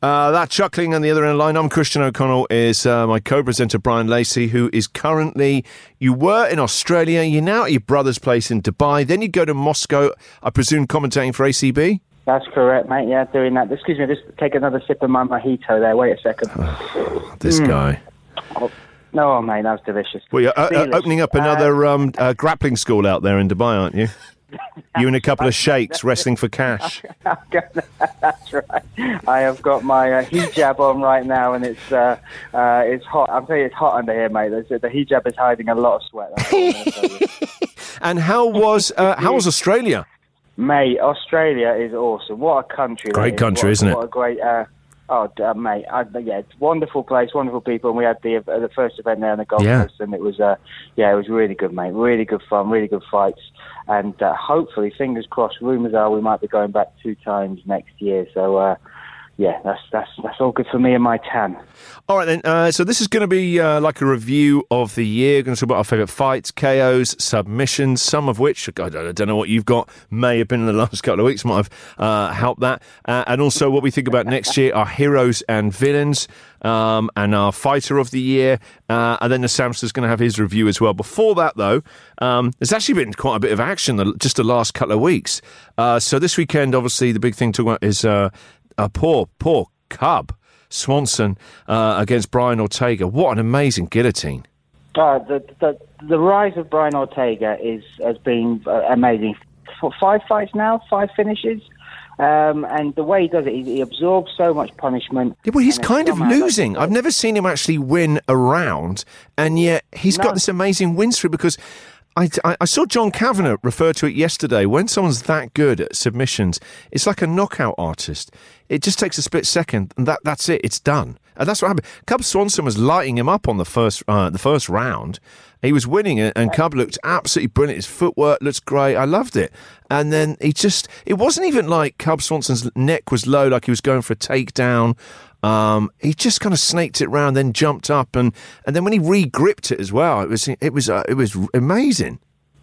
Uh, that chuckling on the other end of the line. I'm Christian O'Connell. Is uh, my co-presenter Bryan Lacey, who is currently. You were in Australia. You're now at your brother's place in Dubai. Then you go to Moscow. I presume commentating for ACB. That's correct, mate. Yeah, doing that. Excuse me, just take another sip of my mojito there. Wait a second. This guy. Oh, No, mate, that was delicious. Well, you're uh, uh, opening up another um, uh, grappling school out there in Dubai, aren't you? You and a couple of sheiks wrestling for cash. That's right. I have got my uh, hijab on right now, and it's uh, uh, it's hot. I'm telling you, it's hot under here, mate. The, the hijab is hiding a lot of sweat. That's all I'm gonna tell you. And how was uh, how was Australia? Mate, Australia is awesome. What a country! Great is. country, What- isn't it? What a great. Uh, oh, uh, mate, I, yeah, it's a wonderful place, wonderful people, and we had the uh, the first event there on the Gold Yeah. Coast, and it was uh, yeah, it was really good, mate. Really good fun, really good fights, and uh, hopefully, fingers crossed. Rumours are we might be going back two times next year, so. Yeah, that's that's that's all good for me and my tan. All right, then. Uh, so this is going to be uh, like a review of the year. We're Going to talk about our favourite fights, KOs, submissions, some of which I don't, I don't know what you've got. May have been in the last couple of weeks, might have uh, helped that, uh, and also what we think about next year, our heroes and villains, um, and our fighter of the year, uh, and then the Samster's going to have his review as well. Before that, though, um, there's actually been quite a bit of action just the last couple of weeks. Uh, so this weekend, obviously, the big thing to talk about is a poor, poor Cub. Swanson uh, against Brian Ortega. What an amazing guillotine. Uh, the, the the rise of Brian Ortega is has been uh, amazing. For five fights now, five finishes, um, and the way he does it, he, he absorbs so much punishment. Yeah, well, he's kind of losing. I've never seen him actually win a round, and yet he's No. got this amazing win streak because. I, I, saw John Kavanagh refer to it yesterday. When someone's that good at submissions, it's like a knockout artist. It just takes a split second, and that, that's it. It's done. And that's what happened. Cub Swanson was lighting him up on the first uh, the first round. He was winning it, and Cub looked absolutely brilliant. His footwork looks great. I loved it. And then he just, it wasn't even like Cub Swanson's neck was low, like he was going for a takedown. Um, he just kind of snaked it round, then jumped up, and, and then when he re-gripped it as well, it was it was uh, it was amazing.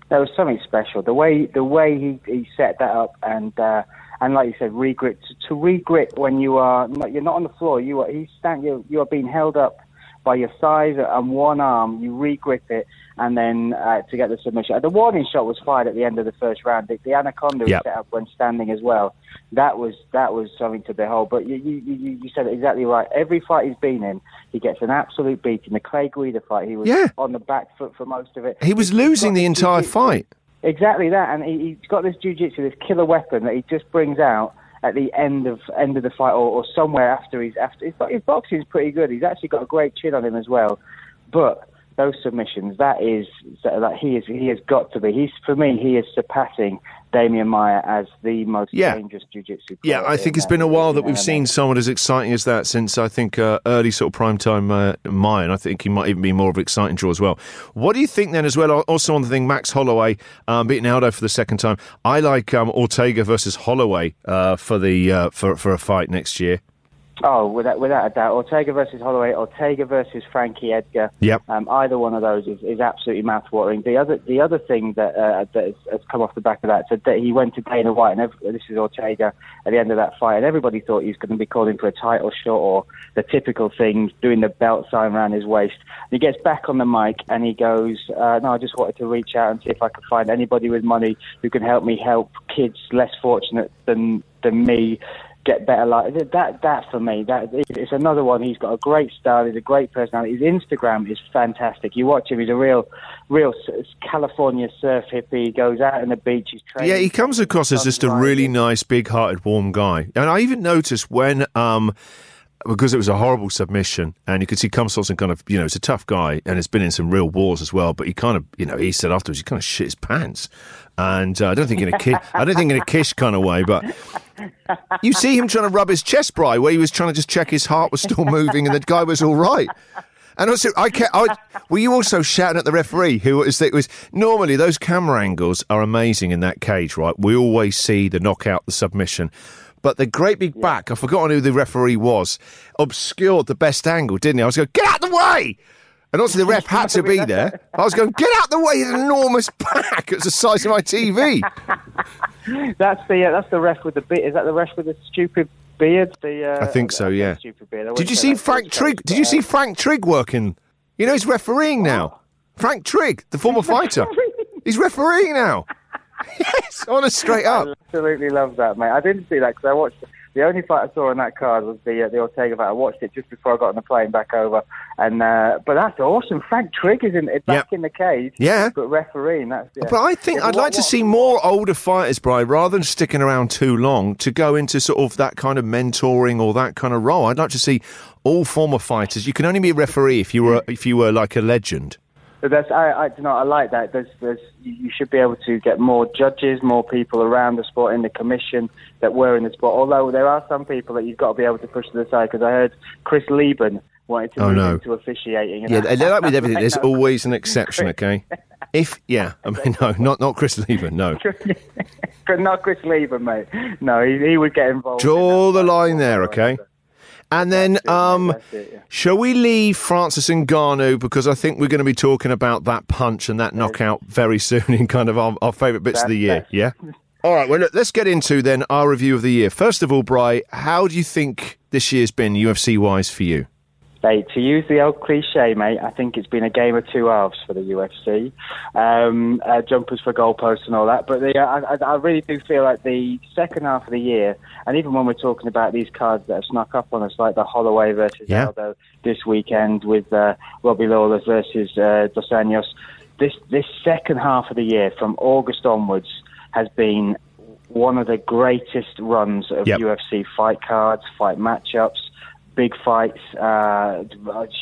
There was something special. The way the way he, he set that up, and uh, and like you said, regrip to, to regrip when you are not, you're not on the floor. You are he's stand you you are being held up by your thighs and one arm. You regrip it, and then uh, to get the submission. The warning shot was fired at the end of the first round. The, the anaconda was set up when standing as well. That was that was something to behold. But you you, you, you said it exactly right. Every fight he's been in, he gets an absolute beating. The Clay Guida fight, he was Yeah. on the back foot for most of it. He was losing the entire jiu-jitsu- fight. Exactly that, and he, he's got this jujitsu, this killer weapon that he just brings out at the end of end of the fight, or, or somewhere after he's after. His, his boxing's pretty good. He's actually got a great chin on him as well, but those submissions, that is that he is he has got to be. He's for me, he is surpassing Demian Maia as the most Yeah. dangerous jujitsu. Yeah, player Yeah, I think it's been a while that we've MMA. seen someone as exciting as that since I think uh, early sort of prime time uh, Mayan. I think he might even be more of an exciting draw as well. What do you think then as well? Also on the thing, Max Holloway um, beating Aldo for the second time. I like um, Ortega versus Holloway uh, for the uh, for for a fight next year. Oh, without without a doubt, Ortega versus Holloway, Ortega versus Frankie Edgar. Yep. Um, either one of those is, is absolutely mouth-watering. The other the other thing that uh, that has, has come off the back of that said that he went to Dana White, and every, this is Ortega at the end of that fight, and everybody thought he was going to be calling for a title shot or the typical things, doing the belt sign around his waist. And he gets back on the mic and he goes, uh, "No, I just wanted to reach out and see if I could find anybody with money who can help me help kids less fortunate than than me." Get better life. That that for me, that it's another one. He's got a great style. He's a great personality. His Instagram is fantastic. You watch him. He's a real, real California surf hippie. He goes out on the beach. He's training. Yeah, he comes across as just a really nice, big-hearted, warm guy. And I even noticed when, um, because it was a horrible submission, and you could see Cub Swanson kind of, you know, he's a tough guy and has been in some real wars as well. But he kind of, you know, he said afterwards he kind of shit his pants, and uh, I don't think in a ki- I don't think in a kish kind of way, but. You see him trying to rub his chest, Bry, where he was trying to just check his heart was still moving and the guy was all right. And also, I, ca- I were you also shouting at the referee who was it was normally those camera angles are amazing in that cage, right? We always see the knockout, the submission. But the great big back, I've forgotten who the referee was, obscured the best angle, didn't he? I was going, get out the way! And also the ref had to be there. I was going, get out the way, his enormous back. It's the size of my TV. That's the uh, that's the ref with the beard. Is that the ref with the stupid beard? The uh, I think so, yeah. Stupid beard. I Did you see Frank Trigg? Did you see uh, Frank Trigg working? You know he's refereeing now. Frank Trigg, the former fighter. He's refereeing now. Yes, honest, straight I up. absolutely love that, mate. I didn't see that because I watched the only fight I saw on that card was the uh, the Ortega fight. I watched it just before I got on the plane back over, and uh, but that's awesome. Frank Trigg is in back Yep. in the cage, Yeah. but refereeing. That's yeah. But I think I'd what- like to what- see more older fighters, Brian, rather than sticking around too long to go into sort of that kind of mentoring or that kind of role. I'd like to see all former fighters. You can only be a referee if you were if you were like a legend. But that's I, I you know I like that. There's there's you should be able to get more judges, more people around the sport in the commission that were in the sport. Although there are some people that you've got to be able to push to the side. Because I heard Chris Leben wanted to Oh, move no. into officiating. and Yeah, like with everything. There's always an exception, okay? If yeah, I mean no, not not Chris Leben, no. not Chris Leben, mate. No, he, he would get involved. Draw that the line there, okay? And then, um, it, yeah. shall we leave Francis Ngannou because I think we're going to be talking about that punch and that knockout very soon in kind of our, our favourite bits of the year. That's- Yeah. All right. Well, look, let's get into then our review of the year. First of all, Bry, how do you think this year's been UFC wise for you? Hey, to use the old cliche, mate, I think it's been a game of two halves for the UFC. Um, uh, jumpers for goalposts and all that. But the, I, I- I really do feel like the second half of the year, and even when we're talking about these cards that have snuck up on us, like the Holloway versus Yeah. Aldo this weekend with uh, Robbie Lawler versus uh, Dos Anjos, this, this second half of the year, from August onwards, has been one of the greatest runs of Yep. UFC fight cards, fight matchups big fights, uh,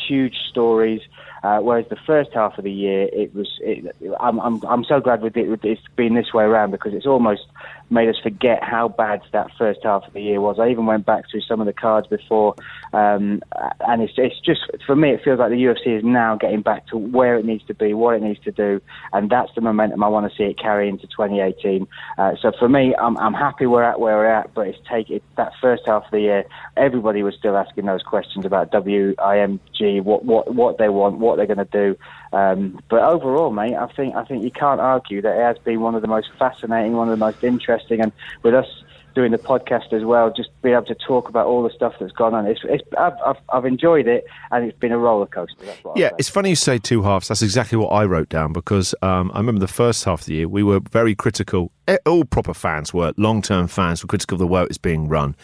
huge stories. Uh, whereas the first half of the year, it was. It, I'm, I'm, I'm so glad with it. It's been this way around because it's almost made us forget how bad that first half of the year was. I even went back through some of the cards before, um, and it's, it's just for me. It feels like the UFC is now getting back to where it needs to be, what it needs to do, and that's the momentum I want to see it carry into 2018. Uh, so for me, I'm, I'm happy we're at where we're at, but it's take it, that first half of the year. Everybody was still asking those questions about WIMG, what what what they want, what they're going to do. Um, but overall, mate, I think I think you can't argue that it has been one of the most fascinating, one of the most interesting, and with us doing the podcast as well, just being able to talk about all the stuff that's gone on. It's, it's I've, I've I've enjoyed it, and it's been a roller coaster. Yeah, it's funny you say two halves. That's exactly what I wrote down because um, I remember the first half of the year we were very critical. All proper fans were, long-term fans were critical of the way it was being run,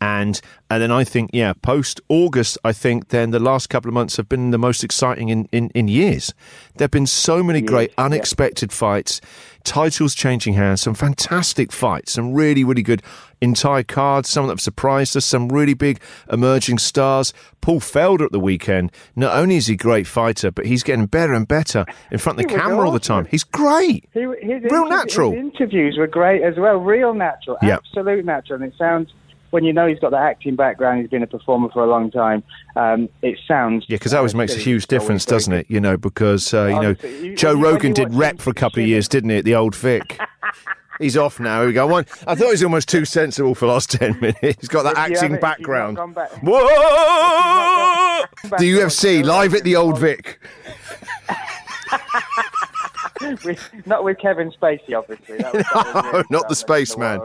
and and then I think yeah, post August, I think then the last couple of months have been the most exciting in in, in years. There've been so many great yeah. unexpected fights, titles changing hands, some fantastic fights, some really really good entire cards, some that have surprised us, some really big emerging stars. Paul Felder at the weekend. Not only is he a great fighter, but he's getting better and better in front of the camera all the time. He's great. He, his, Real his- natural. His interviews were great as well. Real natural. Yeah. Absolute natural. And it sounds, when you know he's got the acting background, he's been a performer for a long time, um, it sounds. Yeah, because that always makes a huge difference, doesn't it? You know, because uh, you know Honestly, you- Joe Rogan did rep for a couple of years, didn't he, at the old Vic? He's off now. Here we go. One. I thought he was almost too sensible for the last ten minutes. He's got that If acting haven't- you've not background. back- Whoa! back The UFC live at the Old Vic. with, not with Kevin Spacey, obviously. That was, that No, not the spaceman.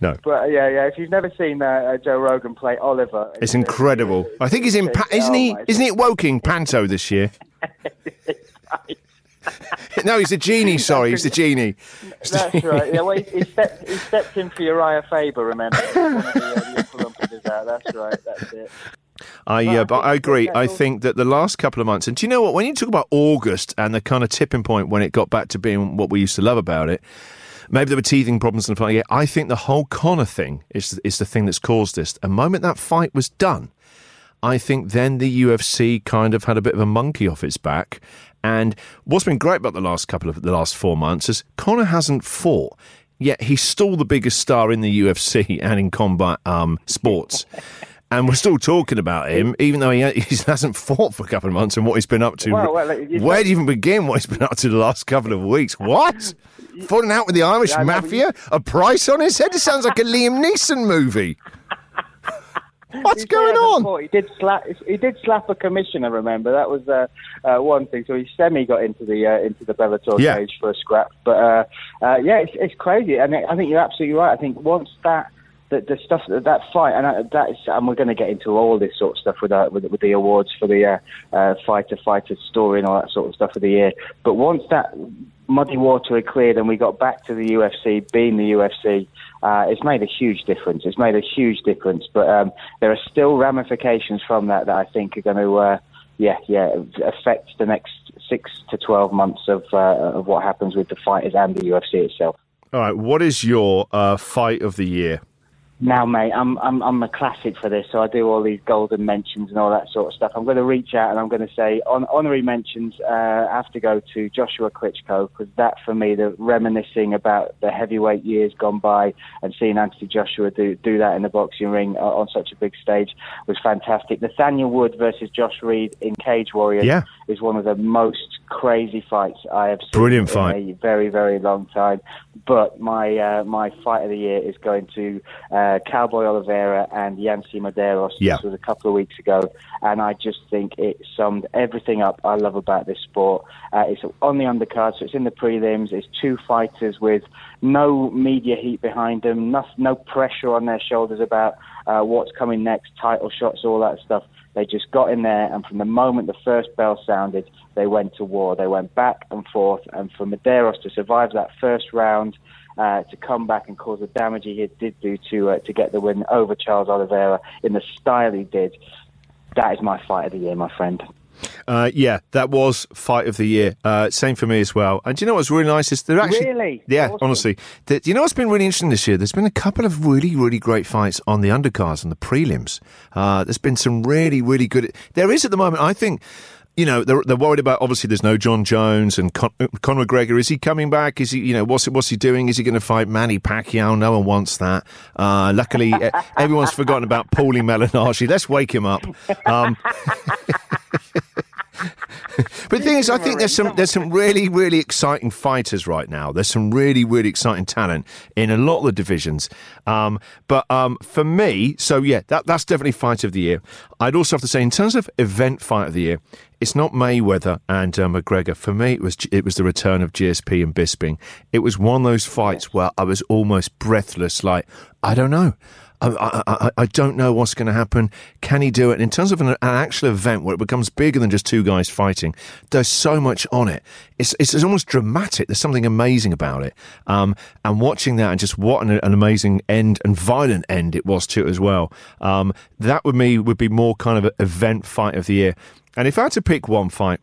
No. But uh, yeah, yeah. If you've never seen uh, uh, Joe Rogan play Oliver, It's incredible. I think he's in. Pa- isn't he? Oh, Isn't it Woking Panto this year? no, he's a genie. Sorry, he's a genie. That's right. Yeah, well, he, he stepped he stepped in for Urijah Faber. Remember, one of the, uh, the out. That's right. That's it. I, uh, but I agree. I think that the last couple of months, and do you know what? When you talk about August and the kind of tipping point when it got back to being what we used to love about it, maybe there were teething problems and like that. I think the whole Conor thing is is the thing that's caused this. The moment that fight was done, I think then the UFC kind of had a bit of a monkey off its back. And what's been great about the last couple of the last four months is Conor hasn't fought. Yet he's still the biggest star in the UFC and in combat um, sports. And we're still talking about him, even though he, he hasn't fought for a couple of months and what he's been up to. Well, well, you- Where do you even begin what he's been up to the last couple of weeks? What? Falling out with the Irish Yeah, I know, but mafia? A price on his head? It sounds like a Liam Neeson movie. What's going on? He did slap. He did slap a commissioner. Remember that was uh, uh, one thing. So he semi got into the uh, into the Bellator Yeah. cage for a scrap. But uh, uh, yeah, it's, it's crazy. And I think you're absolutely right. I think once that. The, the stuff that, that fight and that is, and we're going to get into all this sort of stuff with uh, with, with the awards for the uh, uh, fighter fighter story and all that sort of stuff of the year. But once that muddy water had cleared and we got back to the UFC, being the UFC, uh, it's made a huge difference. It's made a huge difference. But um, there are still ramifications from that that I think are going to, uh, yeah, yeah, affect the next six to twelve months of uh, of what happens with the fighters and the UFC itself. All right, what is your uh, fight of the year? Now, mate, I'm I'm I'm a classic for this, so I do all these golden mentions and all that sort of stuff. I'm going to reach out and I'm going to say on honorary mentions uh, have to go to Joshua Klitschko because that for me, the reminiscing about the heavyweight years gone by and seeing Anthony Joshua do do that in the boxing ring uh, on such a big stage was fantastic. Nathaniel Wood versus Josh Reed in Cage Warriors Yeah. is one of the most crazy fights I have seen Brilliant in fight. a very very long time. But my uh, my fight of the year is going to uh, Cowboy Oliveira and Yancy Medeiros. Yeah. This was a couple of weeks ago, and I just think it summed everything up I love about this sport. Uh, it's on the undercard, so it's in the prelims. It's two fighters with no media heat behind them, no, no pressure on their shoulders about uh, what's coming next, title shots, all that stuff. They just got in there, and from the moment the first bell sounded, they went to war. They went back and forth, and for Medeiros to survive that first round, uh, to come back and cause the damage he did do to uh, to get the win over Charles Oliveira in the style he did, that is my fight of the year, my friend. Uh, yeah, that was fight of the year. Uh, same for me as well. And do you know what's really nice is they're actually Really? yeah, Awesome. honestly. Do you know what's been really interesting this year? There's been a couple of really really great fights on the undercards and the prelims. Uh, there's been some really really good. There is at the moment. I think. You know they're, they're worried about. Obviously, there's no Jon Jones and Con- Conor McGregor. Is he coming back? Is he? You know what's what's he doing? Is he going to fight Manny Pacquiao? No one wants that. Uh, luckily, everyone's forgotten about Paulie Malignaggi. Let's wake him up. Um, But the thing is, I think there's some there's some really really exciting fighters right now. There's some really really exciting talent in a lot of the divisions. Um, but um, for me, so yeah, that that's definitely fight of the year. I'd also have to say, in terms of event fight of the year, it's not Mayweather and uh, McGregor. For me, it was it was the return of GSP and Bisping. It was one of those fights where I was almost breathless. Like I don't know. I, I, I, don't know what's going to happen. Can he do it? And in terms of an, an actual event where it becomes bigger than just two guys fighting, there's so much on it. It's, it's, almost dramatic. There's something amazing about it. Um, and watching that and just what an, an amazing end and violent end it was to it as well. Um, that with me would be more kind of an event fight of the year. And if I had to pick one fight,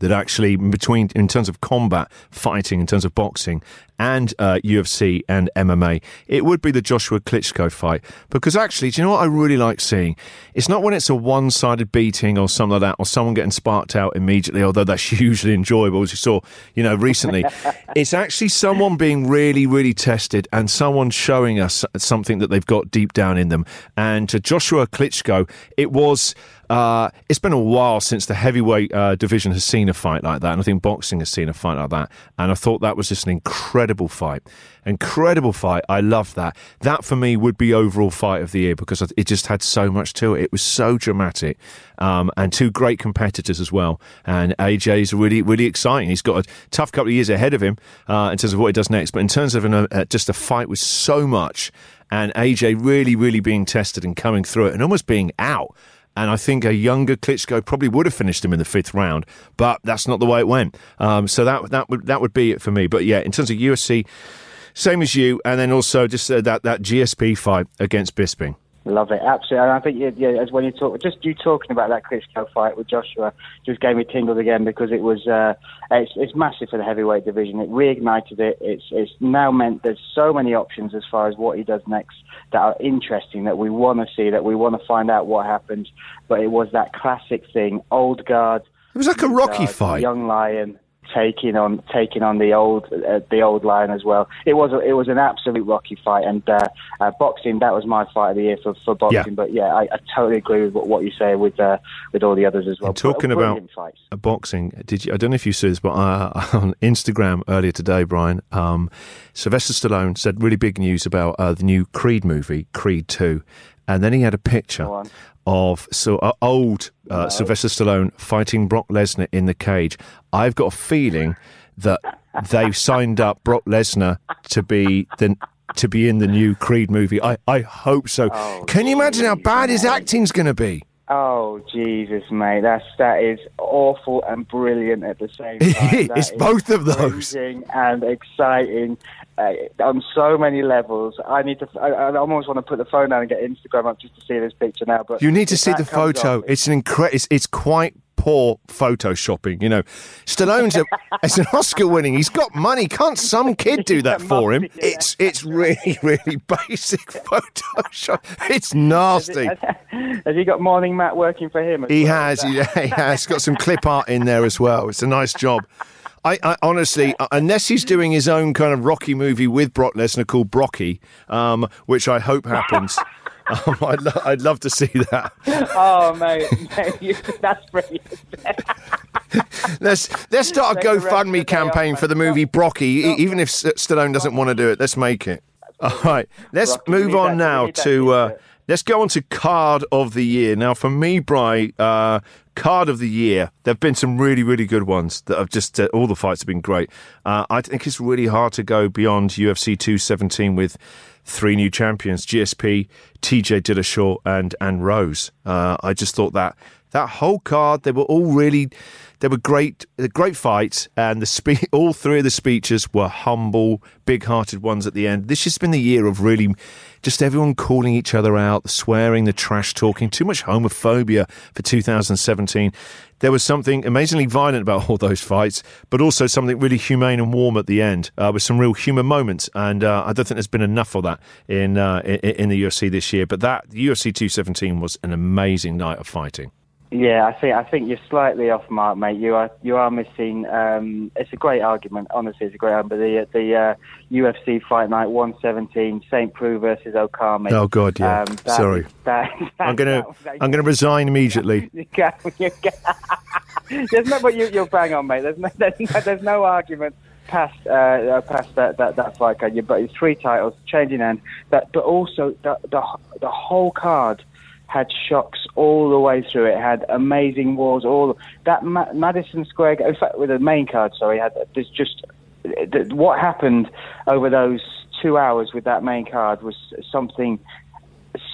that actually between in terms of combat fighting in terms of boxing and uh, UFC and MMA it would be the Joshua Klitschko fight. Because actually do you know what I really like seeing? It's not when it's a one-sided beating or something like that or someone getting sparked out immediately although that's hugely enjoyable as you saw you know recently. It's actually someone being really really tested and someone showing us something that they've got deep down in them. And to Joshua Klitschko it was uh, it's been a while since the heavyweight uh, division has seen a fight like that, and I think boxing has seen a fight like that. And I thought that was just an incredible fight, incredible fight. I love that. That for me would be overall fight of the year because it just had so much to it. It was so dramatic, um, and two great competitors as well. And AJ's really, really exciting. He's got a tough couple of years ahead of him uh, in terms of what he does next, but in terms of an, uh, just a fight with so much and AJ really, really being tested and coming through it and almost being out. And I think a younger Klitschko probably would have finished him in the fifth round, but that's not the way it went. Um, so that that would that would be it for me. But yeah, in terms of UFC, same as you, and then also just uh, that that GSP fight against Bisping. Love it, absolutely. And I think yeah, yeah, as when you talk, just you talking about that Klitschko fight with Joshua, just gave me tingles again because it was uh, it's, it's massive for the heavyweight division. It reignited it. It's it's now meant there's so many options as far as what he does next that are interesting that we want to see, that we want to find out what happens. But it was that classic thing, old guard. It was like a Rocky guard, fight. Young lion taking on taking on the old uh, the old lion as well. It was a, it was an absolute rocky fight, and uh, uh, boxing that was my fight of the year for, for boxing. Yeah. But yeah, I, I totally agree with what, what you say with uh, with all the others as well. And talking about fights. boxing, did you? I don't know if you saw this, but uh, on Instagram earlier today, Brian, um, Sylvester Stallone said really big news about uh, the new Creed movie, Creed Two, and then he had a picture of so uh, old uh, Sylvester Stallone fighting Brock Lesnar in the cage. I've got a feeling that they've signed up Brock Lesnar to be the. To be in the new Creed movie, I, I hope so. Oh, Can you imagine how bad his acting's going to be? Oh Jesus, mate! That's that is awful and brilliant at the same time. It's both of those. and exciting uh, on so many levels. I need to. I, I almost want to put the phone down and get Instagram up just to see this picture now. But You need to see the photo. off, It's an incre- it's, it's quite poor photoshopping. You know, Stallone's a, it's an Oscar winning. He's got money. Can't some kid do that for him? Must be, yeah. It's it's really really basic Photoshop. It's nasty. Has he got Morning Matt working for him? He well? has, yeah, he has got some clip art in there as well. It's a nice job. I, I honestly, uh, unless he's doing his own kind of Rocky movie with Brock Lesnar called Brocky, um, which I hope happens, um, I'd, lo- I'd love to see that. Oh mate, mate you, that's brilliant. Let's let's start a Take the rest of GoFundMe campaign for the movie Brocky, e- even if Stallone doesn't want to do it. Let's make it. All right, let's Rocky, move on that- now to. Uh, let's go on to card of the year. Now, for me, Bry, uh, card of the year. There've been some really, really good ones that have just uh, all the fights have been great. Uh, I think it's really hard to go beyond UFC 217 with three new champions: GSP, TJ Dillashaw, and and Rose. Uh, I just thought that that whole card they were all really they were great uh, great fights and the spe- all three of the speeches were humble big-hearted ones at the end. This has been the year of really just everyone calling each other out the swearing the trash talking too much homophobia for 2017 there was something amazingly violent about all those fights but also something really humane and warm at the end uh, with some real human moments and uh, I don't think there's been enough of that in, uh, in in the UFC this year but that UFC 217 was an amazing night of fighting Yeah, I think I think you're slightly off mark, mate. You are you are missing. Um, it's a great argument. Honestly, it's a great argument. But the the uh, UFC Fight Night 117, St. Preux versus Okami. Oh, God, yeah. Um, that- Sorry. that- I'm gonna that- that- I'm gonna resign immediately. You can- you can- there's no, but you, you're bang on, mate. There's no, there's no, there's no argument past uh, uh, past that that, that fight card. You but it's three titles, changing. But but also the the the whole card had shocks all the way through. It had amazing wars. All that Ma- Madison Square. In fact, with the main card, sorry, had there's just what happened over those two hours with that main card was something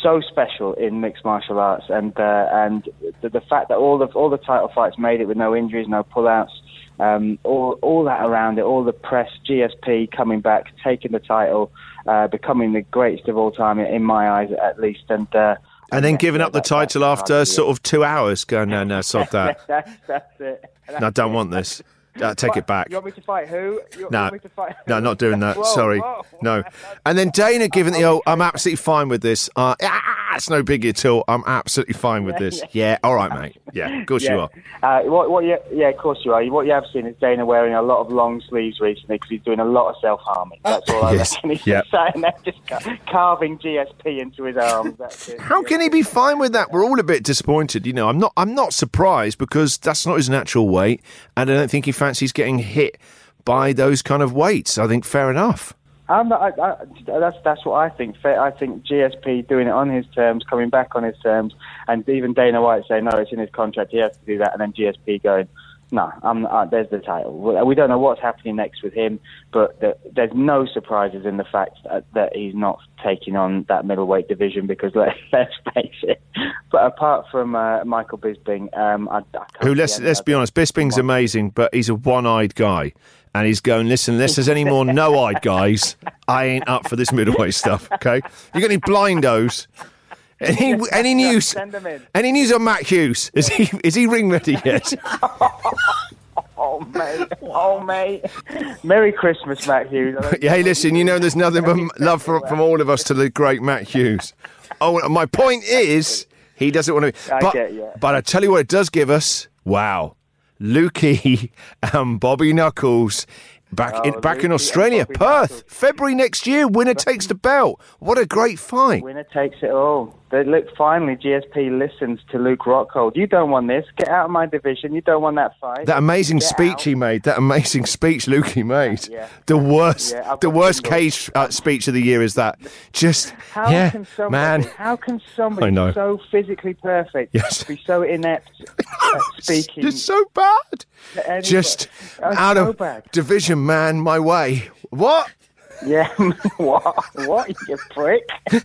so special in mixed martial arts, and uh, and the, the fact that all the all the title fights made it with no injuries, no pullouts, um, all all that around it, all the press, GSP coming back, taking the title, uh, becoming the greatest of all time in my eyes, at least, and. Uh, And then giving up the title after card of the sort of two hours. Going, no, no, sod that. that's, that's it. No, I don't want this. Uh, take it back. You want me to fight who? You No, want me to fight no, not doing that. Whoa, Sorry, whoa. no. And then Dana giving the oh, I'm absolutely fine with this. Uh, ah, it's no biggie at all. I'm absolutely fine with this. Yeah, all right, mate. Yeah, of course you are. Uh, what, what you, yeah, of course you are. What you have seen is Dana wearing a lot of long sleeves recently because he's doing a lot of self harming. That's all I Yes. reckon. He's Yeah. just sat there just carving GSP into his arms. How can he be fine with that? We're all a bit disappointed. You know, I'm not. I'm not surprised because that's not his natural weight, and I don't think he fancies getting hit by those kind of weights. I think fair enough. I, I, that's that's what I think. I think GSP doing it on his terms, coming back on his terms, and even Dana White saying no, it's in his contract, he has to do that, and then GSP going, no, I'm, uh, there's the title. We don't know what's happening next with him, but the, there's no surprises in the fact that, that he's not taking on that middleweight division because let, let's face it. But apart from uh, Michael Bisping, um, I, I can't Who let's let's be honest, Bisping's amazing, but he's a one-eyed guy, and he's going. Listen, unless there's any more no-eyed guys, I ain't up for this middleweight stuff. Okay, you got any blindos? Any any news? Send them in. Any news on Matt Hughes? Is he is he ring ready yet? Oh mate, oh mate. Merry Christmas, Matt Hughes. I hey, listen, you know there's nothing but love from, from all of us to the great Matt Hughes. Oh, my point is, he doesn't want to. I But, get you. but I tell you what, it does give us wow, Lukey and Bobby Knuckles back in Oh, back Lukey in Australia, Perth, Knuckles. February next year. Winner takes the belt. What a great fight! Winner takes it all. They look finally. GSP listens to Luke Rockhold. You don't want this. Get out of my division. You don't want that fight. That amazing Get speech out. he made. That amazing speech Lukey made. Yeah. The worst, Yeah, the worst cage uh, speech of the year is that. Just How yeah, can somebody, man. How can somebody so physically perfect Yes. be so inept at speaking? It's so bad. Just out so of bad. division, man, my way. What? Yeah. what? What? You prick.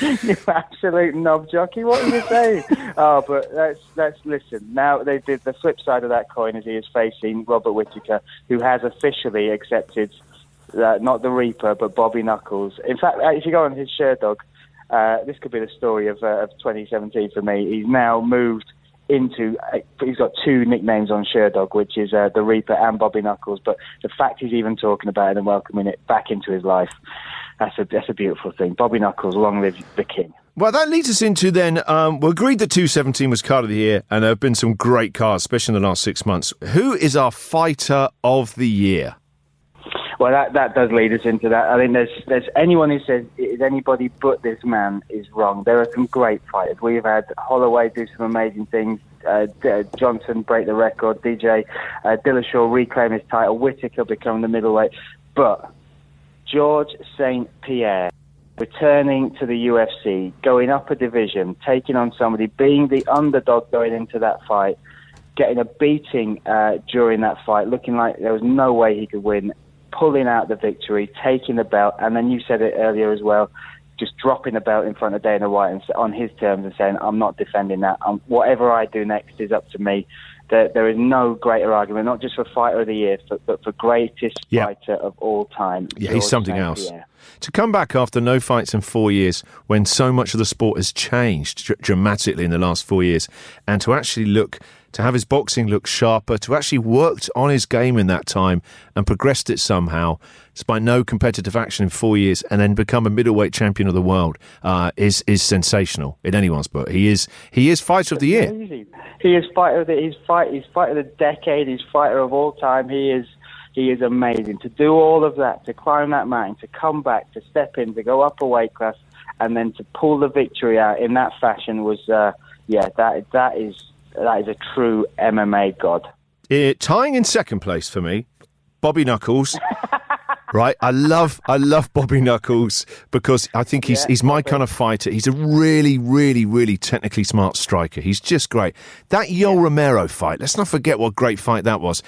you absolute knob jockey. What are you saying? oh, but let's let's listen. Now they did the flip side of that coin is he is facing Robert Whittaker, who has officially accepted uh, not the Reaper but Bobby Knuckles. In fact, uh, if you go on his Sherdog, uh, this could be the story of uh, of 2017 for me. He's now moved into uh, he's got two nicknames on Sherdog, which is uh, the Reaper and Bobby Knuckles. But the fact he's even talking about it and welcoming it back into his life, that's a that's a beautiful thing. Bobby Knuckles, long live the king. Well, that leads us into then. Um, we agreed that 217 was card of the year, and there have been some great cards, especially in the last six months. Who is our fighter of the year? Well, that that does lead us into that. I think there's there's anyone who says it is anybody but this man is wrong. There are some great fighters. We've had Holloway do some amazing things. Uh, D- uh, Johnson break the record. DJ uh, Dillashaw reclaim his title. Whittaker become the middleweight. But George St. Pierre returning to the UFC, going up a division, taking on somebody, being the underdog going into that fight, getting a beating uh, during that fight, looking like there was no way he could win, pulling out the victory, taking the belt, and then you said it earlier as well, just dropping the belt in front of Dana White and, on his terms and saying, "I'm not defending that. Um, whatever I do next is up to me." There, there is no greater argument, not just for fighter of the year, but, but for greatest Yeah. fighter of all time. Yeah, George he's something St. else. Pierre. To come back after no fights in four years, when so much of the sport has changed dr- dramatically in the last four years, and to actually look, to have his boxing look sharper, to actually worked on his game in that time and progressed it somehow, despite no competitive action in four years, and then become a middleweight champion of the world, uh, is is sensational in anyone's book. He is he is fighter of the year. He is fighter of the he's fight he's fighter of the decade, he's fighter of all time. He is he is amazing. To do all of that, to climb that mountain, to come back, to step in, to go up a weight class and then to pull the victory out in that fashion was uh, yeah, that that is that is a true MMA god. Uh, tying in second place for me, Bobby Knuckles. right, I love I love Bobby Knuckles because I think he's Yeah, he's my kind of fighter. He's a really, really, really technically smart striker. He's just great. That Yo Romero fight. Let's not forget what great fight that was.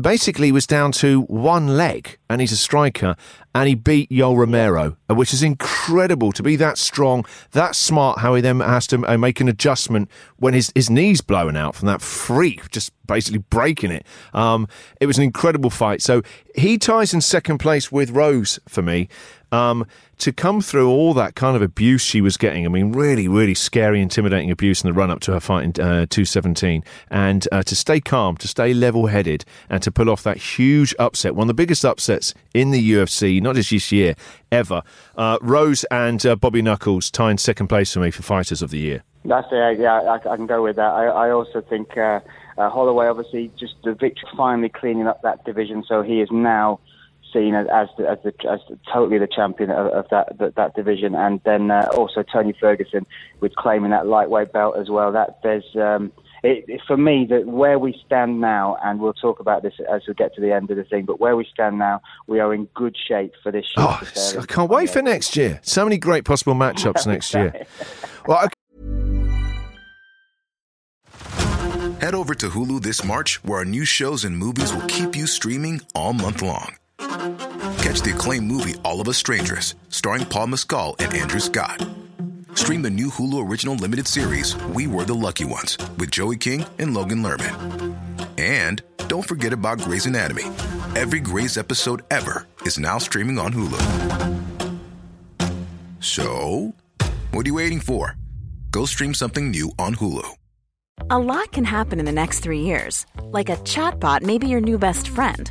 Basically, it was down to one leg, and he's a striker, and he beat Yo Romero, uh, which is incredible to be that strong, that smart. How he then has to uh, make an adjustment when his his knees blowing out from that freak, just basically breaking it. Um, it was an incredible fight. So he ties in second place with Rose for me. Um, to come through all that kind of abuse she was getting, I mean, really, really scary, intimidating abuse in the run up to her fight in uh, 217, and uh, to stay calm, to stay level headed, and to pull off that huge upset, one of the biggest upsets in the UFC, not just this year, ever. Uh, Rose and uh, Bobby Knuckles tying second place for me for Fighters of the Year. That's it. Yeah, I, I can go with that. I, I also think uh, uh, Holloway, obviously, just the victory, finally cleaning up that division, so he is now seen as as, the, as, the, as the, totally the champion of, of that, that, that division, and then uh, also Tony Ferguson with claiming that lightweight belt as well. That there's um, it, it, for me that where we stand now, and we'll talk about this as we get to the end of the thing. But where we stand now, we are in good shape for this year. Oh, I can't wait for next year. So many great possible matchups next year. Well, okay. Head over to Hulu this March, where our new shows and movies will keep you streaming all month long. Catch the acclaimed movie All of Us Strangers, starring Paul Mescal and Andrew Scott. Stream the new Hulu original limited series We Were the Lucky Ones with Joey King and Logan Lerman. And don't forget about Grey's Anatomy. Every Grey's episode ever is now streaming on Hulu. So, what are you waiting for? Go stream something new on Hulu. A lot can happen in the next three years. Like a chatbot may be your new best friend.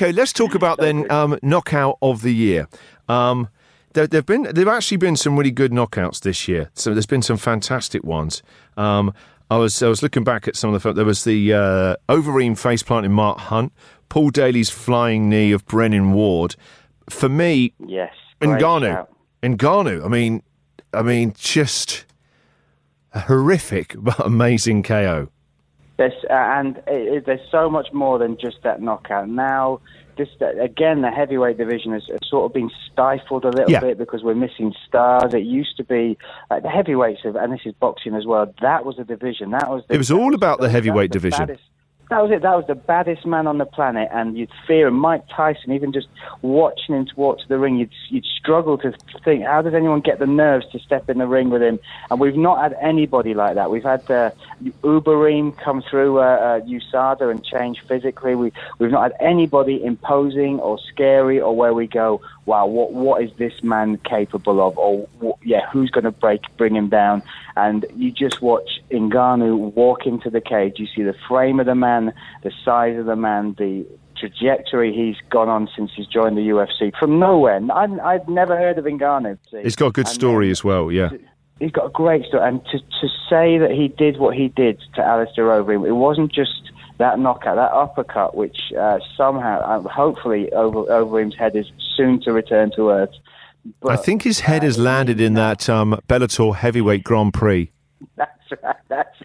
Okay, let's talk about then um, knockout of the year. Um, there, have been there've actually been some really good knockouts this year. So there's been some fantastic ones. Um, I was I was looking back at some of the there was the uh, Overeem face planting Mark Hunt, Paul Daley's flying knee of Brennan Ward. For me, yes, Ngannou, Ngannou. I mean, I mean, just a horrific but amazing KO. There's, uh, and it, it, there's so much more than just that knockout. Now, this again, the heavyweight division has, has sort of been stifled a little Yeah. bit because we're missing stars. It used to be like the heavyweights, of, and this is boxing as well. That was a division. That was the, It was all about the heavyweight the division. baddest- that was it. That was the baddest man on the planet, and you'd fear. Mike Tyson, even just watching him walk to the ring, you'd you'd struggle to think, how does anyone get the nerves to step in the ring with him? And we've not had anybody like that. We've had uh, Overeem come through uh, uh, USADA and change physically. We we've not had anybody imposing or scary or where we go, wow, what what is this man capable of? Or what, yeah, who's going to break bring him down? And you just watch Ngannou walk into the cage. You see the frame of the man, the size of the man, the trajectory he's gone on since he's joined the UFC from nowhere. I'd, I'd never heard of Ngannou. see. He's got a good And story then- as well. Yeah. he's got a great story. And to, to say that he did what he did to Alistair Overeem, it wasn't just that knockout, that uppercut, which uh, somehow, uh, hopefully, over, Overeem's head is soon to return to earth. But I think his head has landed in that um, Bellator heavyweight Grand Prix. That's right. That's.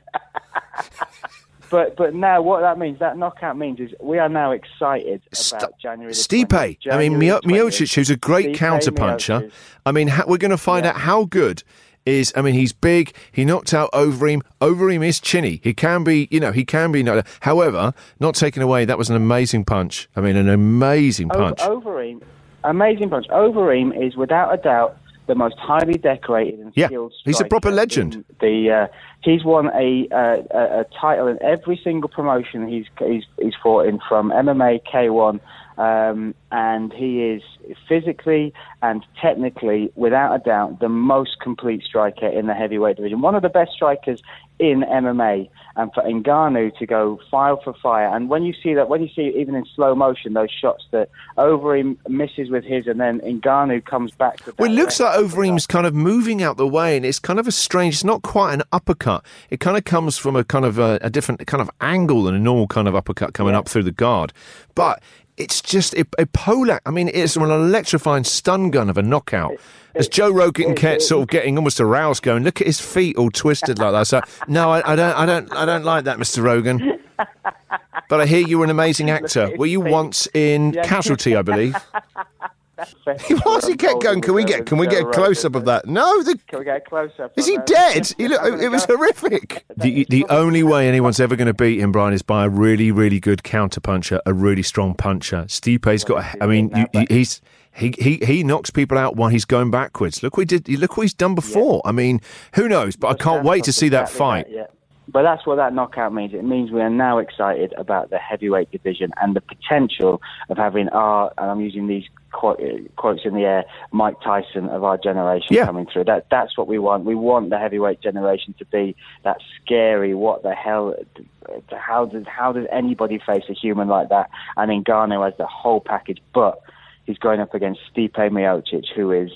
but but now what that means, that knockout means is we are now excited about January. Stipe. 20th. I mean, January Mio- Miocic, who's a great Stipe counterpuncher. Miocic. I mean, ha- we're going to find Yeah. out how good is. I mean, he's big. He knocked out Overeem. Overeem is chinny. He can be, you know, he can be. However, not taken away. That was an amazing punch. I mean, an amazing punch. Over, Overeem, amazing punch. Overeem is without a doubt the most highly decorated and Yeah, skilled. he's a proper legend. The uh, he's won a, a a title in every single promotion he's he's he's fought in, from MMA, K1, um, and he is physically and technically, without a doubt, the most complete striker in the heavyweight division. One of the best strikers in MMA, and for Ngannou to go file for fire. And when you see that, when you see even in slow motion those shots that Overeem misses with his, and then Ngannou comes back. Well, it looks like Overeem's kind of moving out the way, and it's kind of a strange. It's not quite an uppercut. It kind of comes from a kind of a, a different kind of angle than a normal kind of uppercut coming up through the guard. But it's just a, a Polak. I mean, it's an electrifying stun gun of a knockout. As Joe Rogan gets sort of getting almost aroused, going, look at his feet all twisted like that. So, no, I, I don't, I don't, I don't like that, Mr. Rogan. But I hear you were an amazing actor. Were you once in Casualty, I believe? Why has he kept going? Can we get can we get a close up of that? No, the, Can we get a close up? is he dead? He look, it was horrific. The the only way anyone's ever going to beat him, Brian, is by a really really good counter puncher, a really strong puncher. Stipe's got. A, I mean, you, you- he's. He, he he knocks people out while he's going backwards. Look what he did. Look what he's done before. I mean, who knows? But I can't wait to see that exactly fight. But that's what that knockout means. It means we are now excited about the heavyweight division and the potential of having our, and I'm using these quote, quotes in the air, Mike Tyson of our generation Yeah. coming through. That That's what we want. We want the heavyweight generation to be that scary, what the hell, how does, how does anybody face a human like that? And Ngannou has the whole package, but he's going up against Stipe Miocic, who is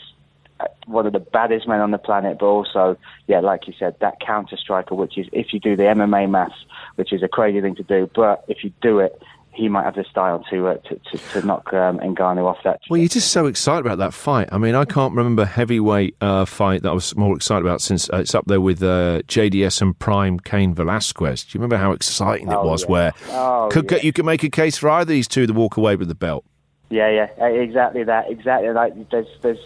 one of the baddest men on the planet, but also, yeah, like you said, that counter striker, which is if you do the MMA maths, which is a crazy thing to do, but if you do it, he might have the style to uh, to, to, to knock um, Ngannou off that. Well, you're just so excited about that fight. I mean, I can't remember a heavyweight uh, fight that I was more excited about since uh, it's up there with uh, JDS and Prime Cain Velasquez. Do you remember how exciting it Oh, was? yeah. Where Oh, could yeah. you could make a case for either of these two to walk away with the belt. Yeah, yeah, uh, exactly that, exactly. Like there's, there's.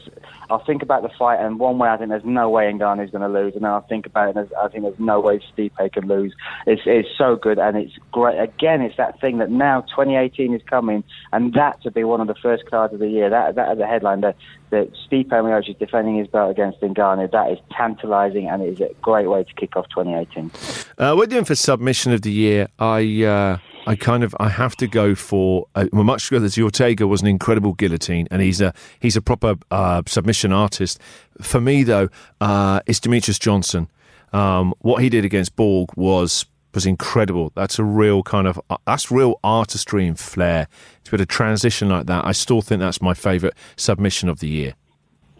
I'll think about the fight, and one way I think there's no way Ngannou's going to lose, and then I'll think about it, I think there's no way Stipe can lose. It's it's so good, and it's great. Again, it's that thing that now 2018 is coming, and that to be one of the first cards of the year. That that as a headline that that Stipe Miocic is defending his belt against Ngannou. That is tantalising, and it is a great way to kick off 2018. Uh, we're doing for submission of the year. I uh, I kind of I have to go for uh, well, much as Ortega was an incredible guillotine, and he's a he's a proper uh, submission artist. For me though, uh, it's Demetrious Johnson. Um, what he did against Borg was was incredible. That's a real kind of uh, that's real artistry and flair. To be able to transition like that, I still think that's my favourite submission of the year.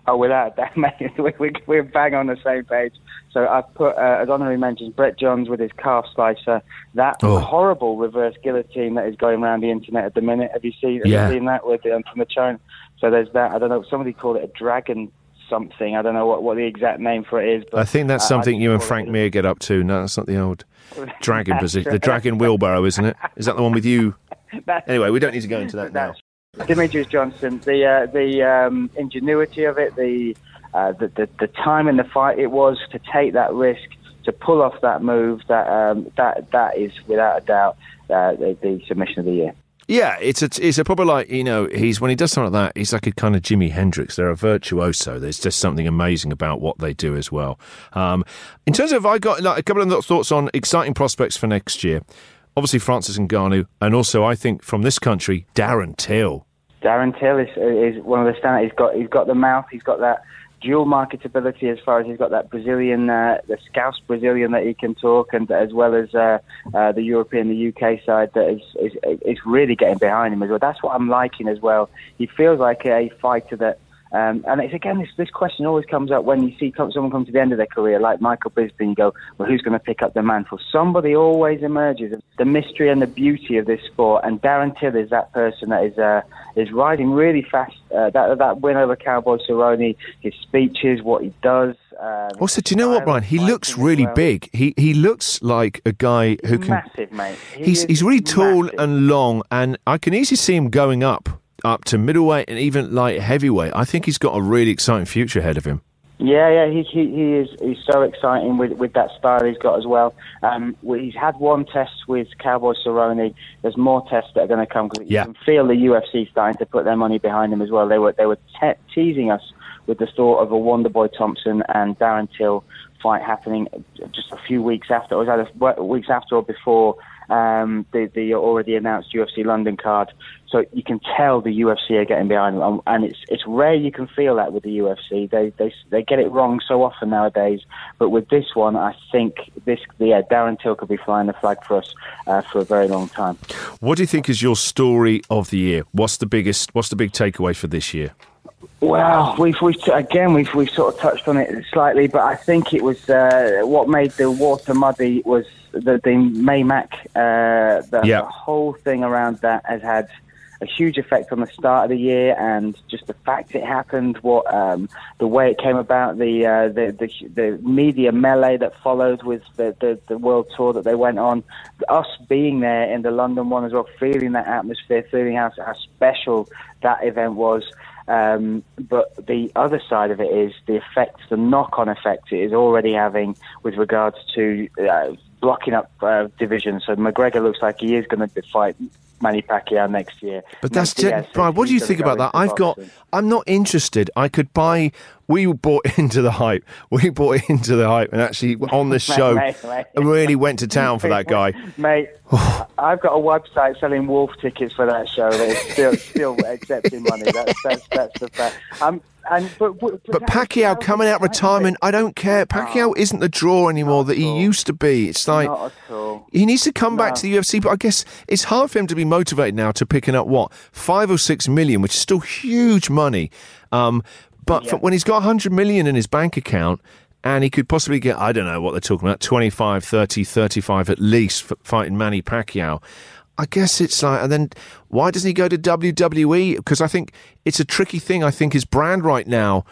Oh, without that, mate, we, we, we're bang on the same page. So I've put, uh, as honorary mentions, Brett Johns with his calf slicer. That Oh. horrible reverse guillotine that is going around the internet at the minute. Have you seen, have Yeah. you seen that with um, from the China? So there's that. I don't know. Somebody called it a dragon something. I don't know what, what the exact name for it is. But I think that's I- something you and Frank Mir get up to. No, that's not the old dragon position. The dragon wheelbarrow, isn't it? Is that the one with you? Anyway, we don't need to go into that now. Demetrious Johnson. The uh, the um, ingenuity of it, the, uh, the the the time in the fight it was to take that risk, to pull off that move. That um, that that is without a doubt uh, the, the submission of the year. Yeah, it's a it's a proper like you know he's when he does something like that he's like a kind of Jimi Hendrix. They're a virtuoso. There's just something amazing about what they do as well. Um, in terms of I got like, a couple of thoughts on exciting prospects for next year. Obviously Francis Ngannou, and also I think from this country Darren Till. Darren Till is is one of the standouts. He's got he's got the mouth. He's got that dual marketability as far as he's got that Brazilian, uh, the Scouse Brazilian that he can talk, and as well as uh, uh, the European, the UK side that is, is is really getting behind him as well. That's what I'm liking as well. He feels like a fighter that. Um, and it's again, this, this question always comes up when you see someone come to the end of their career, like Michael Bisping. You go, well, who's going to pick up the mantle? Somebody always emerges. The mystery and the beauty of this sport, and Darren Till is that person that is uh, is riding really fast. Uh, that that win over Cowboy Cerrone, his speeches, what he does. Um, Also, do you know what, Bryan? He looks really well. big. He he looks like a guy who can. massive, mate. He He's he's really tall massive. and long, and I can easily see him going up up to middleweight and even light heavyweight. I think he's got a really exciting future ahead of him. Yeah, yeah, he, he he is he's so exciting with with that style he's got as well. Um, he's had one test with Cowboy Cerrone. There's more tests that are going to come because Yeah. you can feel the UFC starting to put their money behind him as well. They were they were te- teasing us with the thought of a Wonderboy Thompson and Darren Till fight happening just a few weeks after, or was either weeks after or before um, the the already announced UFC London card. So you can tell the UFC are getting behind them, and it's it's rare you can feel that with the UFC. They they they get it wrong so often nowadays, but with this one, I think this yeah Darren Till could be flying the flag for us uh, for a very long time. What do you think is your story of the year? What's the biggest? What's the big takeaway for this year? Well, we've, we've again we've we've sort of touched on it slightly, but I think it was uh, what made the water muddy was the the Maymac. Uh, the, Yeah. the whole thing around that has had a huge effect on the start of the year, and just the fact it happened, what um, the way it came about, the, uh, the the the media melee that followed with the, the the world tour that they went on, us being there in the London one as well, feeling that atmosphere, feeling how how special that event was. Um, but the other side of it is the effects, the knock-on effect it is already having with regards to uh, blocking up uh, division. So McGregor looks like he is going to fight Manny Pacquiao next year. But that's Bryan. What do you think about that? I've got. I'm not interested. I could buy. We bought into the hype. We bought into the hype, and actually on this Mate, show, mate, mate. really went to town for that guy. Mate, I've got a website selling wolf tickets for that show that is still still accepting money. That's that's that's the fact. Um, and but but, But Pacquiao coming out retirement, I don't care. Pacquiao isn't the draw anymore that he used to be. It's like Not at all. he needs to come back to the UFC. But I guess it's hard for him to be motivated now to picking up what five or six million, which is still huge money. Um, but for, when he's got 100 million in his bank account and he could possibly get, I don't know what they're talking about, 25, 30, 35 at least for fighting Manny Pacquiao. I guess it's like, and then why doesn't he go to WWE? Because I think it's a tricky thing. I think his brand right now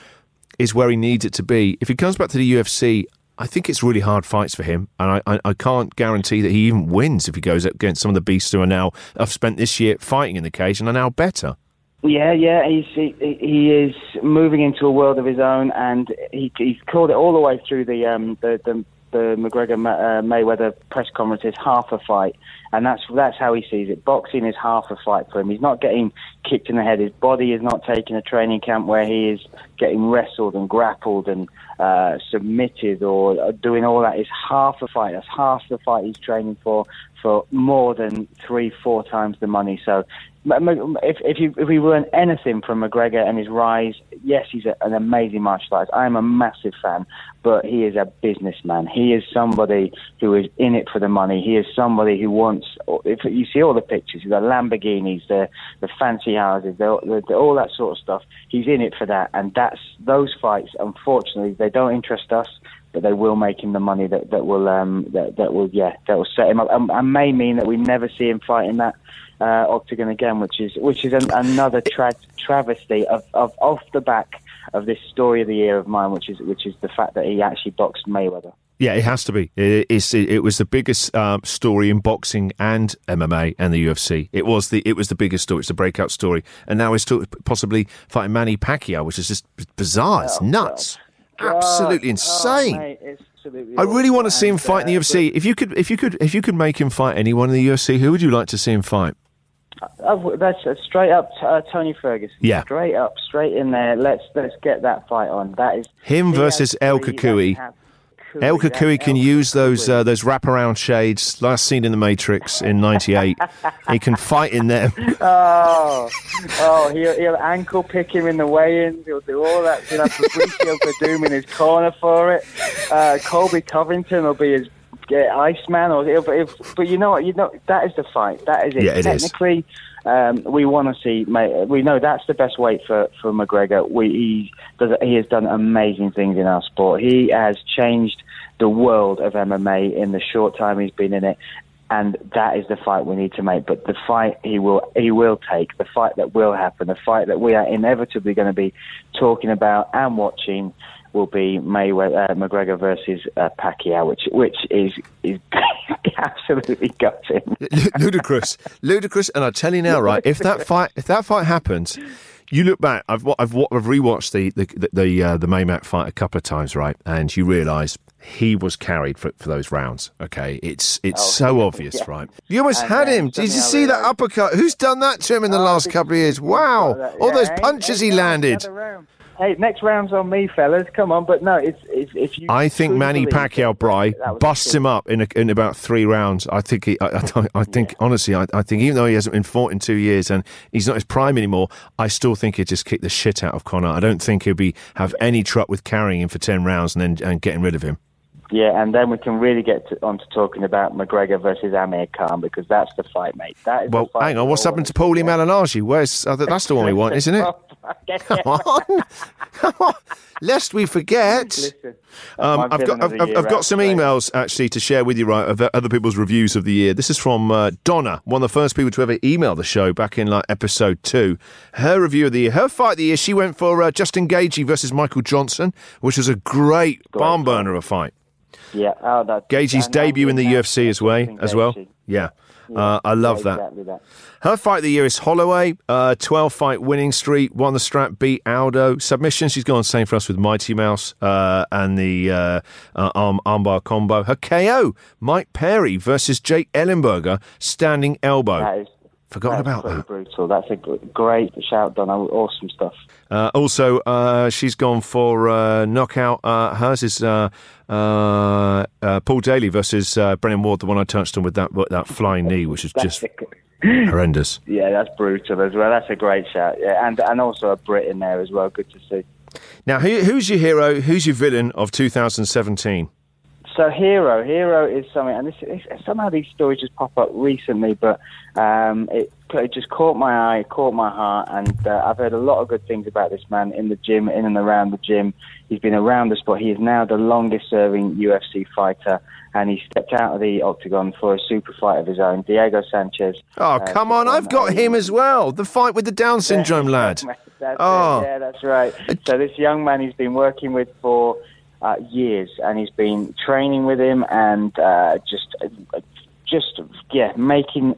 is where he needs it to be. If he comes back to the UFC, I think it's really hard fights for him, and I, I, I can't guarantee that he even wins if he goes up against some of the beasts who are now have spent this year fighting in the cage and are now better. Yeah, yeah, he's he, he is moving into a world of his own, and he he's called it all the way through the um the the, the McGregor uh, Mayweather press conference conferences half a fight, and that's that's how he sees it. Boxing is half a fight for him. He's not getting kicked in the head. His body is not taking a training camp where he is getting wrestled and grappled and uh, submitted or uh, doing all that. It's half a fight. That's half the fight he's training for for more than three, four times the money. So if if you if we learn anything from McGregor and his rise, yes, he's a, an amazing martial artist. I am a massive fan, but he is a businessman. He is somebody who is in it for the money. He is somebody who wants. If you see all the pictures, the Lamborghinis, the the fancy houses, the, the, the, all that sort of stuff. He's in it for that, and that's those fights. Unfortunately, they don't interest us but they will make him the money that that will um that that will yeah that will set him up and, and may mean that we never see him fight in that uh, octagon again, which is which is an, another tra- travesty of, of off the back of this story of the year of mine, which is which is the fact that he actually boxed Mayweather. Yeah, it has to be. It, it's, it, it was the biggest um, story in boxing and MMA and the UFC. It was the it was the biggest story. It's the breakout story, and now he's still possibly fighting Manny Pacquiao, which is just bizarre. It's nuts, absolutely Oh, insane. mate, absolutely I really want to see him And, fight in the uh, UFC. If you could, if you could, if you could make him fight anyone in the UFC, who would you like to see him fight? Oh, that's uh, straight up uh, Tony Ferguson. Yeah. straight up, straight in there. Let's let's get that fight on. That is Him versus El Cucuy. El Cucuy can El use those uh, those wraparound shades last seen in the Matrix in '98. he can fight in them. Oh, oh, he'll, he'll ankle pick him in the weigh-ins. He'll do all that. He'll have Fabricio Werdum in his corner for it. Uh, Colby Covington will be his uh, Iceman. Or he'll, but you know what? You know that is the fight. That is it. Yeah, it is. Um, we want to see. We know that's the best weight for for McGregor. We he does. He has done amazing things in our sport. He has changed the world of MMA in the short time he's been in it and that is the fight we need to make. But the fight he will he will take, the fight that will happen, the fight that we are inevitably going to be talking about and watching will be Mayweather uh, McGregor versus uh, Pacquiao, which which is is absolutely gutting. ludicrous, ludicrous. And I tell you now, right? If that fight, if that fight happens, you look back. I've I've, I've rewatched the the the the, uh, the Maymac fight a couple of times, right? And you realise he was carried for, for those rounds. Okay, it's it's so obvious, yeah. right? You almost And, had him. Did you see that uppercut? Who's done that to him in the Oh, last couple of years? Wow! All Yeah, those punches he landed. Hey, next round's on me, fellas. Come on, but no, it's, it's if you. I think Manny Pacquiao, Bry, busts him up in a, in about three rounds. I think he, I, I, I think honestly, I, I think even though he hasn't been fought in two years and he's not his prime anymore, I still think he'd just kick the shit out of Conor. I don't think he'll be have any truck with carrying him for ten rounds and then and getting rid of him. Yeah, and then we can really get to, on to talking about McGregor versus Amir Khan because that's the fight, mate. That is Well, the fight hang on, what's happened to Paulie. Malignaggi? Where's uh, that's the one we want, isn't it? Come on, come on, lest we forget. Listen, Um, I've got I've, I've, I've got some emails actually to share with you, right, of other people's reviews of the year. This is from uh, Donna, one of the first people to ever email the show back in like episode two. Her review of the year, her fight of the year, she went for uh, Justin Gaethje versus Michael Johnson, which was a great barn burner of a fight. Yeah. Oh, that, Gaethje's and debut in the Andy UFC as well. As well. Yeah. Uh, I love Yeah, that. Exactly that. Her fight of the year is Holloway. Uh, 12 fight winning streak. Won the strap, beat Aldo. Submission, she's gone same for us with Mighty Mouse uh, and the uh, uh, arm, armbar combo. Her KO, Mike Perry versus Jake Ellenberger, standing elbow. Forgotten that's about that. brutal. That's a great shout, Don. Awesome stuff. Uh, also, uh, she's gone for uh, knockout. Uh, hers is uh, uh, uh, Paul Daley versus uh, Brennan Ward, the one I touched on with that that flying knee, which is just horrendous. Yeah, that's brutal as well. That's a great shout. Yeah, and and also a Brit in there as well. Good to see. Now, who, who's your hero? Who's your villain of 2017? So hero, hero is something, and this, somehow these stories just pop up recently, but um, it, it just caught my eye, caught my heart, and uh, I've heard a lot of good things about this man in the gym, in and around the gym. He's been around the sport. He is now the longest-serving UFC fighter, and he stepped out of the octagon for a super fight of his own, Diego Sanchez. Oh, Uh, come on. I've got him as well. The fight with the Down syndrome lad. That's Oh. it. Yeah, that's right. So this young man he's been working with for uh, years, and he's been training with him, and uh, just, just yeah, making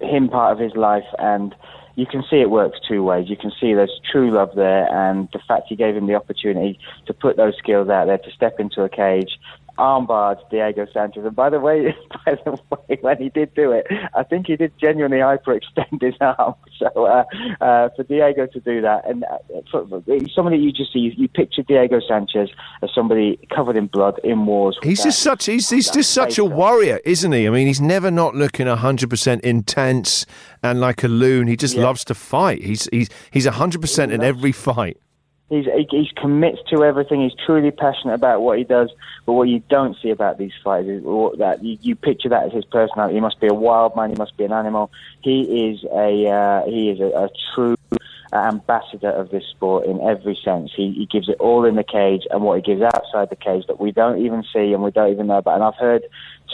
him part of his life, and you can see it works two ways. You can see there's true love there, and the fact he gave him the opportunity to put those skills out there, to step into a cage, armbarred Diego Sanchez. And by the way, by the way, when he did do it, I think he did genuinely hyperextend his arm. So uh, uh, for Diego to do that, and uh, for, for, somebody you just see, you, picture Diego Sanchez as somebody covered in blood in wars. He's just such he's, he's just such a warrior, isn't he? I mean, he's never not looking 100% intense and like a loon. He just Yeah. loves to fight. He's he's he's 100% in every fight. He's he, he's commits to everything. He's truly passionate about what he does. But what you don't see about these fighters is that you, you picture that as his personality. He must be a wild man. He must be an animal. He is a uh, he is a, a true ambassador of this sport in every sense. He, he gives it all in the cage and what he gives outside the cage that we don't even see and we don't even know about. And I've heard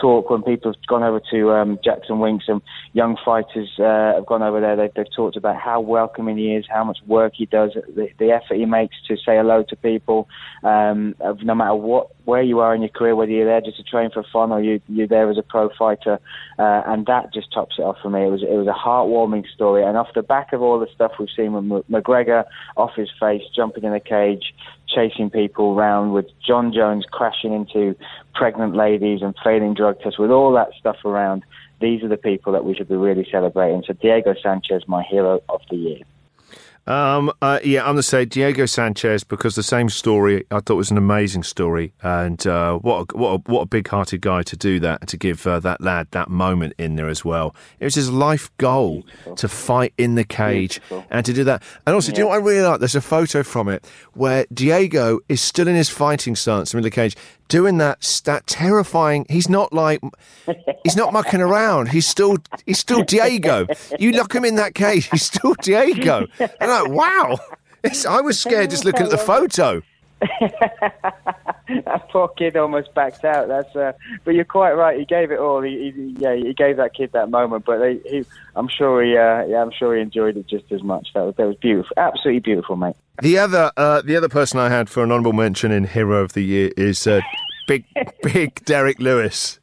talk when people have gone over to um, Jackson Wink, some young fighters uh, have gone over there. They've, they've talked about how welcoming he is, how much work he does, the, the effort he makes to say hello to people, um, no matter what where you are in your career, whether you're there just to train for fun or you, you're there as a pro fighter, uh, and that just tops it off for me. It was it was a heartwarming story, and off the back of all the stuff we've seen with McGregor off his face, jumping in a cage, chasing people around, with Jon Jones crashing into pregnant ladies and failing drug tests, with all that stuff around. These are the people that we should be really celebrating. So Diego Sanchez, my hero of the year. Um, uh, yeah, I'm going to say Diego Sanchez because the same story I thought was an amazing story, and uh, what a, what a, what a big-hearted guy to do that and to give uh, that lad that moment in there as well. It was his life goal to fight in the cage and to do that. And also, do you know what I really like? There's a photo from it where Diego is still in his fighting stance in the cage, doing that that terrifying. He's not like he's not mucking around. He's still he's still Diego. You lock him in that cage, he's still Diego. And like, wow. It's, I was scared just looking at the photo. That poor kid almost backed out. That's, uh, but you're quite right. He gave it all. He, he yeah, he gave that kid that moment. But they, he, I'm sure he, uh, yeah, I'm sure he enjoyed it just as much. That was, that was beautiful, absolutely beautiful, mate. The other uh, the other person I had for an honourable mention in Hero of the Year is uh, big big Derrick Lewis.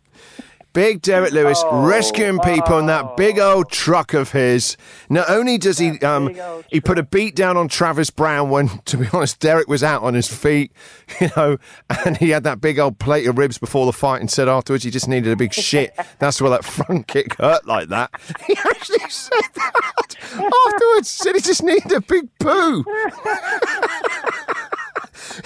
Big Derrick Lewis Oh, rescuing people in that big old truck of his. Not only does he um, he put a beat down on Travis Browne when, to be honest, Derrick was out on his feet, you know, and he had that big old plate of ribs before the fight and said afterwards he just needed a big shit. That's why that front kick hurt like that. He actually said that afterwards. Said he just needed a big poo.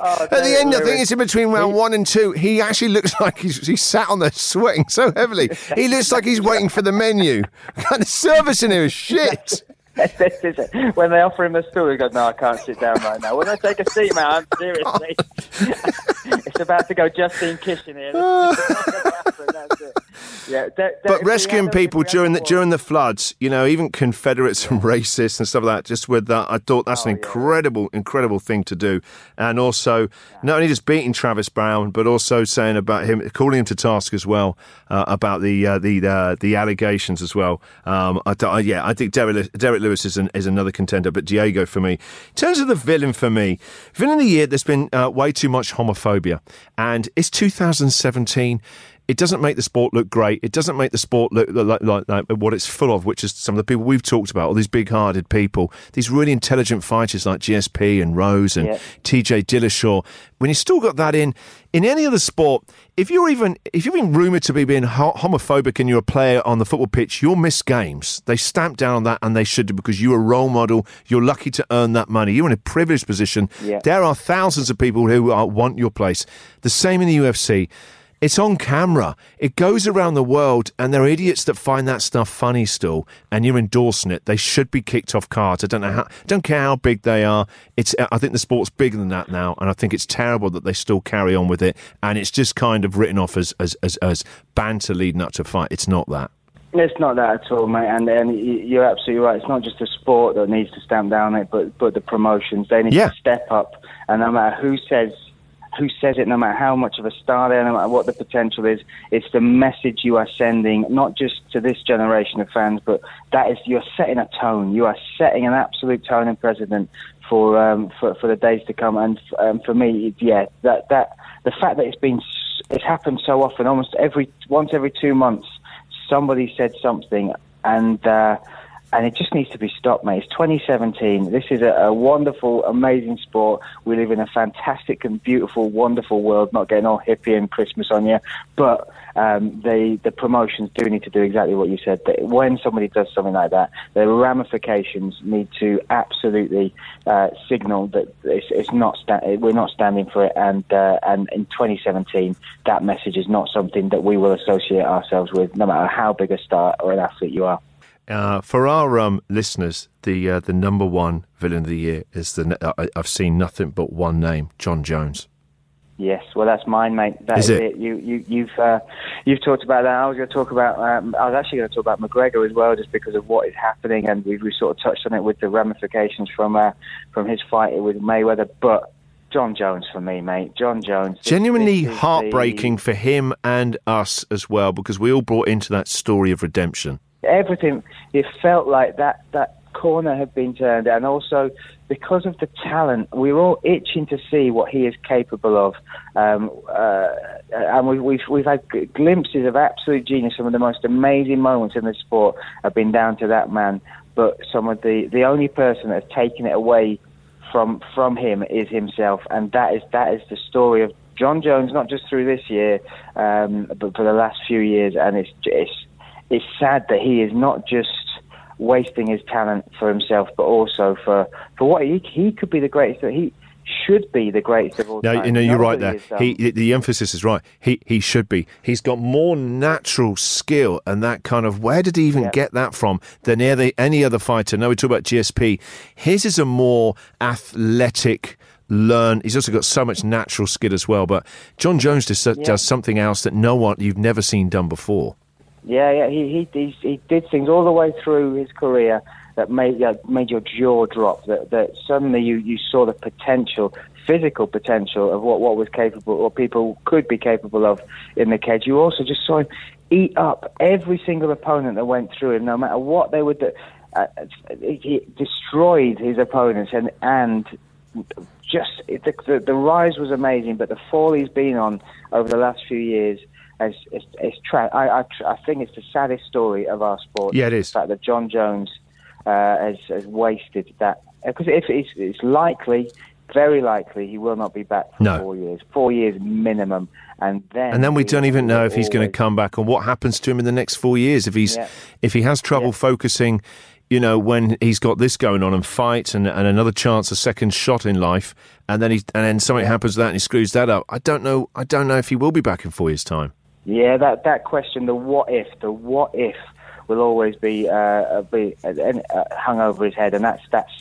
Oh, at the end, I think it's in between round one and two. He actually looks like he's, he's sat on there sweating so heavily. He looks like he's waiting for the menu. And the service in here is shit. this is it. When they offer him a stool, he goes, "No, I can't sit down right now." When I take a seat, man, seriously, it's about to go Justine Kitchen here. Yeah, that- that- but rescuing people if we had during the during the floods, you know, even Confederates and racists and stuff like that. Just with that, I thought that's an Oh, yeah. incredible, incredible thing to do. And also, not only just beating Travis Browne, but also saying about him, calling him to task as well uh, about the uh, the uh, the allegations as well. Um, I, don't- yeah, I think Derrick, Derrick Lewis is an, is another contender, but Diego for me. In terms of the villain for me, villain of the year, there's been uh, way too much homophobia, and it's 2017 it doesn't make the sport look great. It doesn't make the sport look like, like, like what it's full of, which is some of the people we've talked about, all these big-hearted people, these really intelligent fighters like GSP and Rose and Yeah. TJ Dillashaw. When you still got that in in any other sport, if you're even if you've been rumored to be being homophobic and you're a player on the football pitch, you'll miss games. They stamp down on that, and they should do because you're a role model. You're lucky to earn that money. You're in a privileged position. Yeah. There are thousands of people who uh, want your place. The same in the UFC. It's on camera. It goes around the world, and there are idiots that find that stuff funny still, and you're endorsing it. They should be kicked off cards. I don't know how. Don't care how big they are. It's. I think the sport's bigger than that now, and I think it's terrible that they still carry on with it. And it's just kind of written off as as as, as banter leading up to a fight. It's not that. It's not that at all, mate. And, and you're absolutely right. It's not just the sport that needs to stamp down it, but but the promotions. They need Yeah. to step up. And no matter who says who says it, no matter how much of a star they are, no matter what the potential is, it's the message you are sending, not just to this generation of fans, but that is you're setting a tone. You are setting an absolute tone and precedent for um, for for the days to come. And um, for me, yeah, that that the fact that it's been it's happened so often, almost every once every two months somebody said something, and uh, and it just needs to be stopped, mate. It's 2017. This is a, a wonderful, amazing sport. We live in a fantastic and beautiful, wonderful world. Not getting all hippie and Christmas on you, but um, the the promotions do need to do exactly what you said. That when somebody does something like that, the ramifications need to absolutely uh, signal that it's, it's not sta- we're not standing for it. And uh, and in 2017, that message is not something that we will associate ourselves with, no matter how big a star or an athlete you are. Uh, for our um, listeners, the uh, the number one villain of the year is the. I, I've seen nothing but one name: Jon Jones. Yes, well, that's mine, mate. That Is is, it? it. You, you, you've, uh, you've talked about that. I was going to talk about. Um, I was actually going to talk about McGregor as well, just because of what is happening, and we've, we sort of touched on it with the ramifications from, uh, from his fight with Mayweather. But Jon Jones for me, mate. Jon Jones. Genuinely this is the- heartbreaking for him and us as well, because we all brought into that story of redemption. Everything. It felt like that that corner had been turned, and also because of the talent, we were all itching to see what he is capable of. Um, uh, and we, we've we've had glimpses of absolute genius. Some of the most amazing moments in the sport have been down to that man. But some of the the only person that has taken it away from from him is himself, and that is that is the story of Jon Jones, not just through this year, um, but for the last few years. And it's it's it's sad that he is not just wasting his talent for himself, but also for for what he he could be the greatest. That He should be the greatest of all No, time. you know, you're right there. um, He, the emphasis is right. He, he should be. He's got more natural skill and that kind of. Where did he even Yeah. get that from? Than any, any other fighter. Now we talk about GSP. His is a more athletic. Learn. He's also got so much natural skill as well. But Jon Jones just does something else that no one you've never seen done before. Yeah, yeah, he he he, did things all the way through his career that made uh, made your jaw drop. That that suddenly you, you saw the potential, physical potential of what what was capable or people could be capable of in the cage. You also just saw him eat up every single opponent that went through him, no matter what they would do. Uh, he destroyed his opponents and and just the, the the rise was amazing, but the fall he's been on over the last few years. Is tra- I, I, tr- I think it's the saddest story of our sport. Yeah, it is. The fact that Jon Jones uh, has, has wasted that. Because if it's, it's likely, very likely, he will not be back for No. four years. Four years minimum. And then And then we don't even know if he's going to come back or what happens to him in the next four years. If he's Yeah. if he has trouble Yeah. focusing, you know, when he's got this going on and fight and, and another chance, a second shot in life, and then he and then something happens to that and he screws that up. I don't know. I don't know if he will be back in four years' time. Yeah, that that question, the what if, the what if, will always be, uh, be uh, uh, hung over his head, and that's that's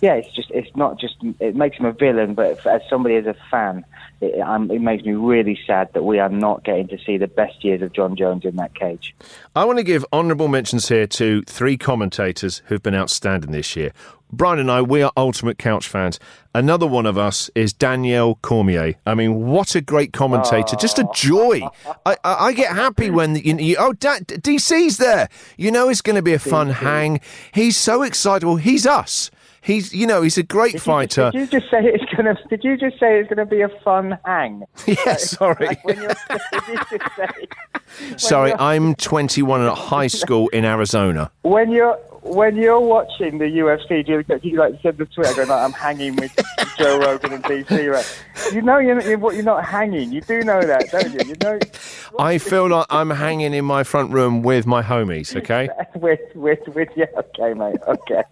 yeah. It's just it's not just it makes him a villain, but as somebody as a fan, it, um, it makes me really sad that we are not getting to see the best years of Jon Jones in that cage. I want to give honourable mentions here to three commentators who've been outstanding this year. Bryan and I, we are ultimate couch fans. Another one of us is Daniel Cormier. I mean, what a great commentator! Just a joy. I, I, I get happy when you, you oh, da, DC's there. You know, it's going to be a fun hang. He's so excitable. He's us. He's, you know, he's a great Did fighter. You, did you just say it's gonna? Did you just say it's gonna be a fun hang? yeah, sorry. Like when you're, did you just say, sorry, I'm 21 at high school in Arizona. when you're when you're watching the UFC, do you, do you like send the Twitter going, "I'm hanging with Joe Rogan and DC"? Right? You know you're, you're you're not hanging. You do know that, don't you? You know I feel like I'm hanging in my front room with my homies, okay? with with with yeah. Okay, mate. Okay.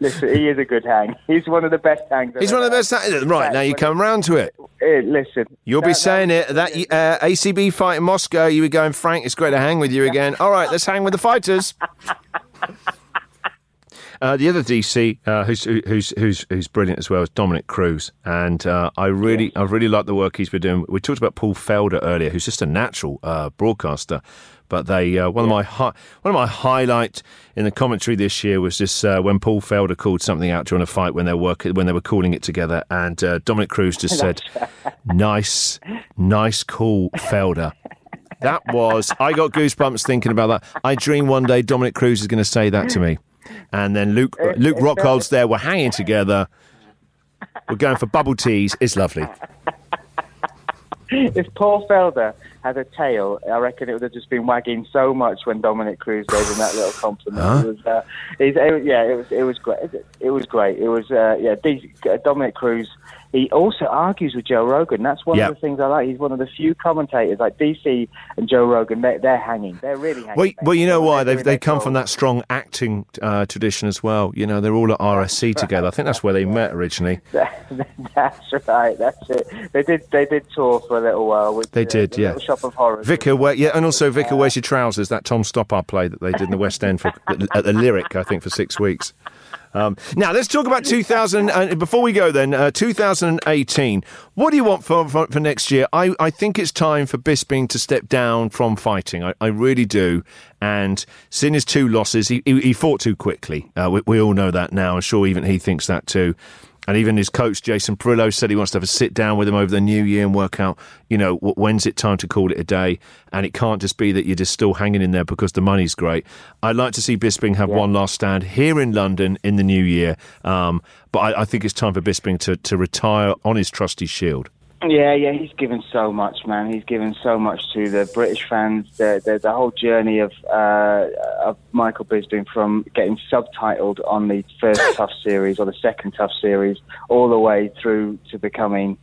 Listen, he is a good hang. He's one of the best hangs. He's one of the best. Right, now you come round to it. listen, You'll be that- that- saying it. That uh, ACB fight in Moscow, you were going, Frank, it's great to hang with you again. All right, let's hang with the fighters. Uh, the other DC uh, who's, who's who's who's brilliant as well is Dominick Cruz, and uh, I really I really like the work he's been doing. We talked about Paul Felder earlier, who's just a natural uh, broadcaster. But they uh, one of my hi- one of my highlight in the commentary this year was this uh, when Paul Felder called something out during a fight when they were work- when they were calling it together, and uh, Dominick Cruz just said, "Nice, nice call, Felder." That was I got goosebumps thinking about that. I dream one day Dominick Cruz is going to say that to me, and then Luke Luke Rockhold's there. We're hanging together. We're going for bubble teas. It's lovely. If Paul Felder had a tail, I reckon it would have just been wagging so much when Dominick Cruz gave him that little compliment. It was, uh, it, it, yeah, it was, it was great. It was great. It was, uh, yeah, D- Dominick Cruz. He also argues with Joe Rogan. That's one Yeah. of the things I like. He's one of the few commentators like DC and Joe Rogan. They're, they're hanging. They're really hanging. Well, well, you know why They're they doing they their come from that strong acting uh, tradition as well. You know, they're all at RSC together. I think that's where they met originally. That's right. That's it. They did. They did tour for a little while. With, They uh, did, yeah. Shop of Horrors. Vicar, where, yeah, and also Vicar, where's your trousers? That Tom Stoppard play that they did in the West End for at the Lyric, I think, for six weeks. Um, now let's talk about 2000. Uh, before we go, then uh, 2018. What do you want for, for for next year? I, I think it's time for Bisping to step down from fighting. I, I really do. And seeing his two losses, he he, he fought too quickly. Uh, we, we all know that now. I'm sure even he thinks that too. And even his coach, Jason Parillo, said he wants to have a sit down with him over the new year and work out, you know, when's it time to call it a day. And it can't just be that you're just still hanging in there because the money's great. I'd like to see Bisping have one last stand here in London in the new year. Um, but I, I think it's time for Bisping to, to retire on his trusty shield. Yeah, yeah, he's given so much, man. He's given so much to the British fans. The the, the whole journey of uh, of Michael Bisping from getting subtitled on the first TUF series or the second TUF series, all the way through to becoming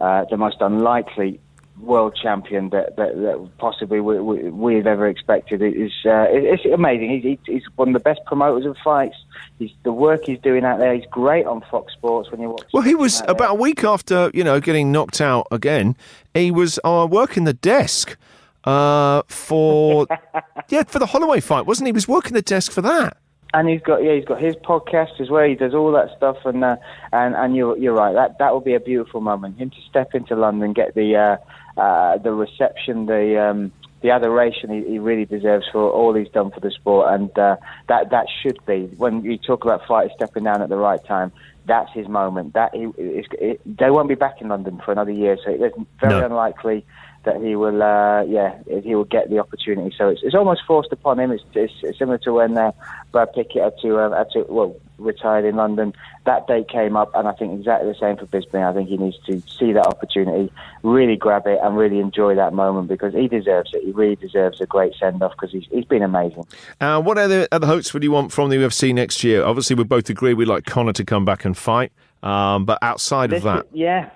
uh, the most unlikely world champion that, that, that possibly we, we, we've ever expected. It is uh, it, it's amazing. He's, he's one of the best promoters of fights. He's the work he's doing out there. He's great on Fox Sports when you watch. Well, he was out there. about a week after, you know, getting knocked out again. He was uh, working the desk uh, for, yeah, for the Holloway fight, wasn't he? He was working the desk for that. And he's got yeah, he's got his podcast as well. He does all that stuff, and uh, and and you're you're right. That that will be a beautiful moment. Him to step into London, get the uh, uh, the reception, the um, the adoration he, he really deserves for all he's done for the sport, and uh, that that should be when you talk about fighters stepping down at the right time. That's his moment. That he, it, they won't be back in London for another year, so it's very No. unlikely that he will, uh, yeah, he will get the opportunity. So it's, it's almost forced upon him. It's, it's, it's similar to when uh, Brad Pickett had to, uh, had to, well, retired in London. That date came up, and I think exactly the same for Bisping. I think he needs to see that opportunity, really grab it, and really enjoy that moment because he deserves it. He really deserves a great send off because he's, he's been amazing. Uh, what other, other hopes would you want from the UFC next year? Obviously, we both agree we'd like Conor to come back and fight. Um, but outside of This- that, yeah.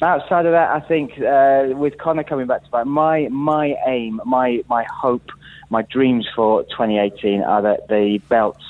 Outside of that, I think uh, with Conor coming back to fight, my my aim, my my hope, my dreams for 2018 are that the belts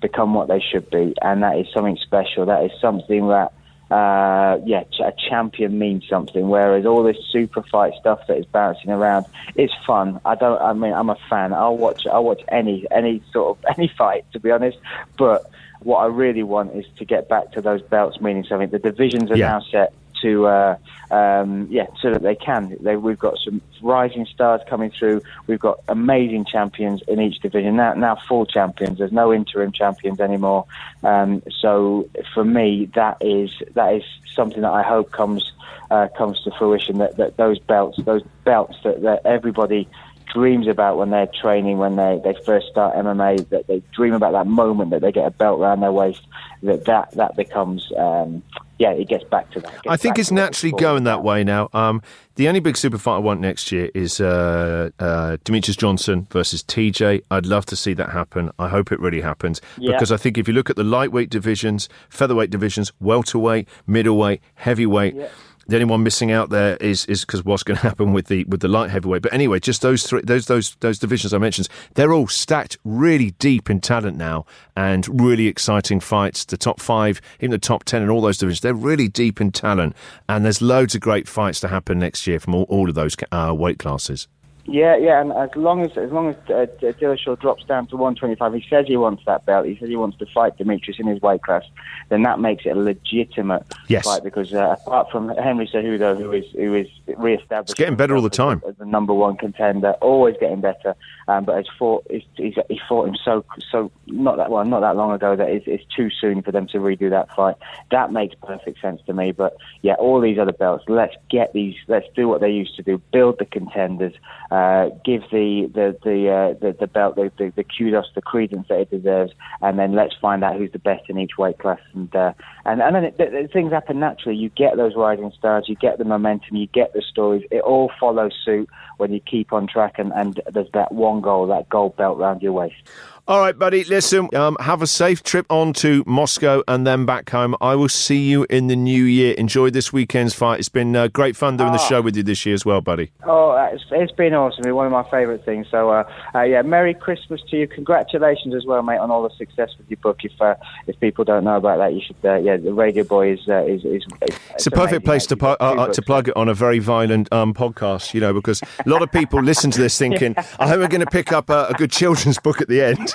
become what they should be, and that is something special. That is something that uh, yeah, a champion means something. Whereas all this super fight stuff that is bouncing around, it's fun. I don't. I mean, I'm a fan. I'll watch. I'll watch any any sort of any fight, to be honest. But what I really want is to get back to those belts meaning something. The divisions are Yeah. now set to uh, um, yeah, so that they can. They, we've got some rising stars coming through. We've got amazing champions in each division now. Now full champions. There's no interim champions anymore. Um, so for me, that is that is something that I hope comes uh, comes to fruition. That, that those belts, those belts that, that everybody dreams about when they're training, when they, they first start MMA, that they dream about that moment that they get a belt around their waist, that that, that becomes, um, yeah, it gets back to that. I think it's naturally going that way now. Um, the only big super fight I want next year is uh, uh, Demetrious Johnson versus TJ. I'd love to see that happen. I hope it really happens Yeah. because I think if you look at the lightweight divisions, featherweight divisions, welterweight, middleweight, heavyweight. The only one missing out there is is because what's going to happen with the with the light heavyweight. But anyway, just those three those those those divisions I mentioned, they're all stacked really deep in talent now and really exciting fights. The top five, even the top ten, and all those divisions, they're really deep in talent. And there's loads of great fights to happen next year from all, all of those uh, weight classes. Yeah, yeah, and as long as as long as uh, Dillashaw drops down to 125, he says he wants that belt. He says he wants to fight Demetrious in his weight class. Then that makes it a legitimate Yes. fight because uh, apart from Henry Cejudo, who is who is re-established, It's getting better all the time. as the number one contender, always getting better. Um, but fought, he's, he's, he fought him so so not that well, not that long ago that it's, it's too soon for them to redo that fight. That makes perfect sense to me. But yeah, all these other belts, let's get these, let's do what they used to do, build the contenders, uh, give the the the, uh, the the belt the, the the kudos, the credence that it deserves, and then let's find out who's the best in each weight class. And uh, and and then it, th- things happen naturally. You get those rising stars, you get the momentum, you get the stories. It all follows suit when you keep on track, and, and there's that one goal, that gold belt round your waist. All right, buddy. Listen, um, have a safe trip on to Moscow and then back home. I will see you in the new year. Enjoy this weekend's fight. It's been uh, great fun doing the show with you this year as well, buddy. Oh, it's, it's been awesome. It's one of my favourite things. So, uh, uh, yeah, Merry Christmas to you. Congratulations as well, mate, on all the success with your book. If uh, if people don't know about that, you should. Uh, yeah, the Radio Boy is uh, is, is it's, It's a perfect place to, pu- to plug it on a very violent um, podcast, you know, because a lot of people listen to this thinking, I hope we're going to pick up a, a good children's book at the end.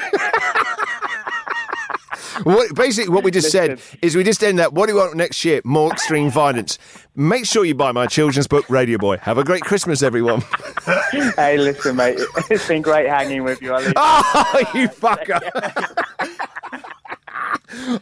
What, basically, what we just said is we just end that. What do you want next year? More extreme violence. Make sure you buy my children's book, Radio Boy. Have a great Christmas, everyone. Hey, listen, mate. It's been great hanging with you. I'll oh, ah, you fucker.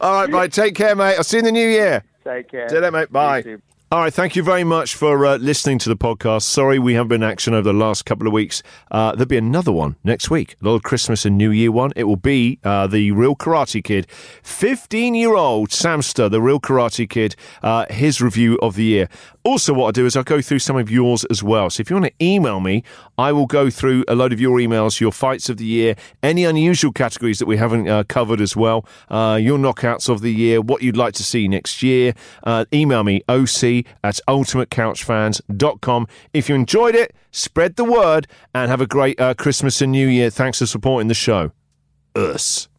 All right, bye. Take care, mate. I'll see you in the new year. Take care. See you later, mate. Bye. All right, thank you very much for uh, listening to the podcast. Sorry we haven't been action over the last couple of weeks. Uh, there'll be another one next week, a little Christmas and New Year one. It will be uh, the Real Karate Kid, 15 year old Samster, the Real Karate Kid, uh, his review of the year. Also, what I do is I go through some of yours as well. So if you want to email me, I will go through a load of your emails, your fights of the year, any unusual categories that we haven't uh, covered as well, uh, your knockouts of the year, what you'd like to see next year. Uh, email me, oc at ultimatecouchfans.com. If you enjoyed it, spread the word and have a great uh, Christmas and New Year. Thanks for supporting the show. Us.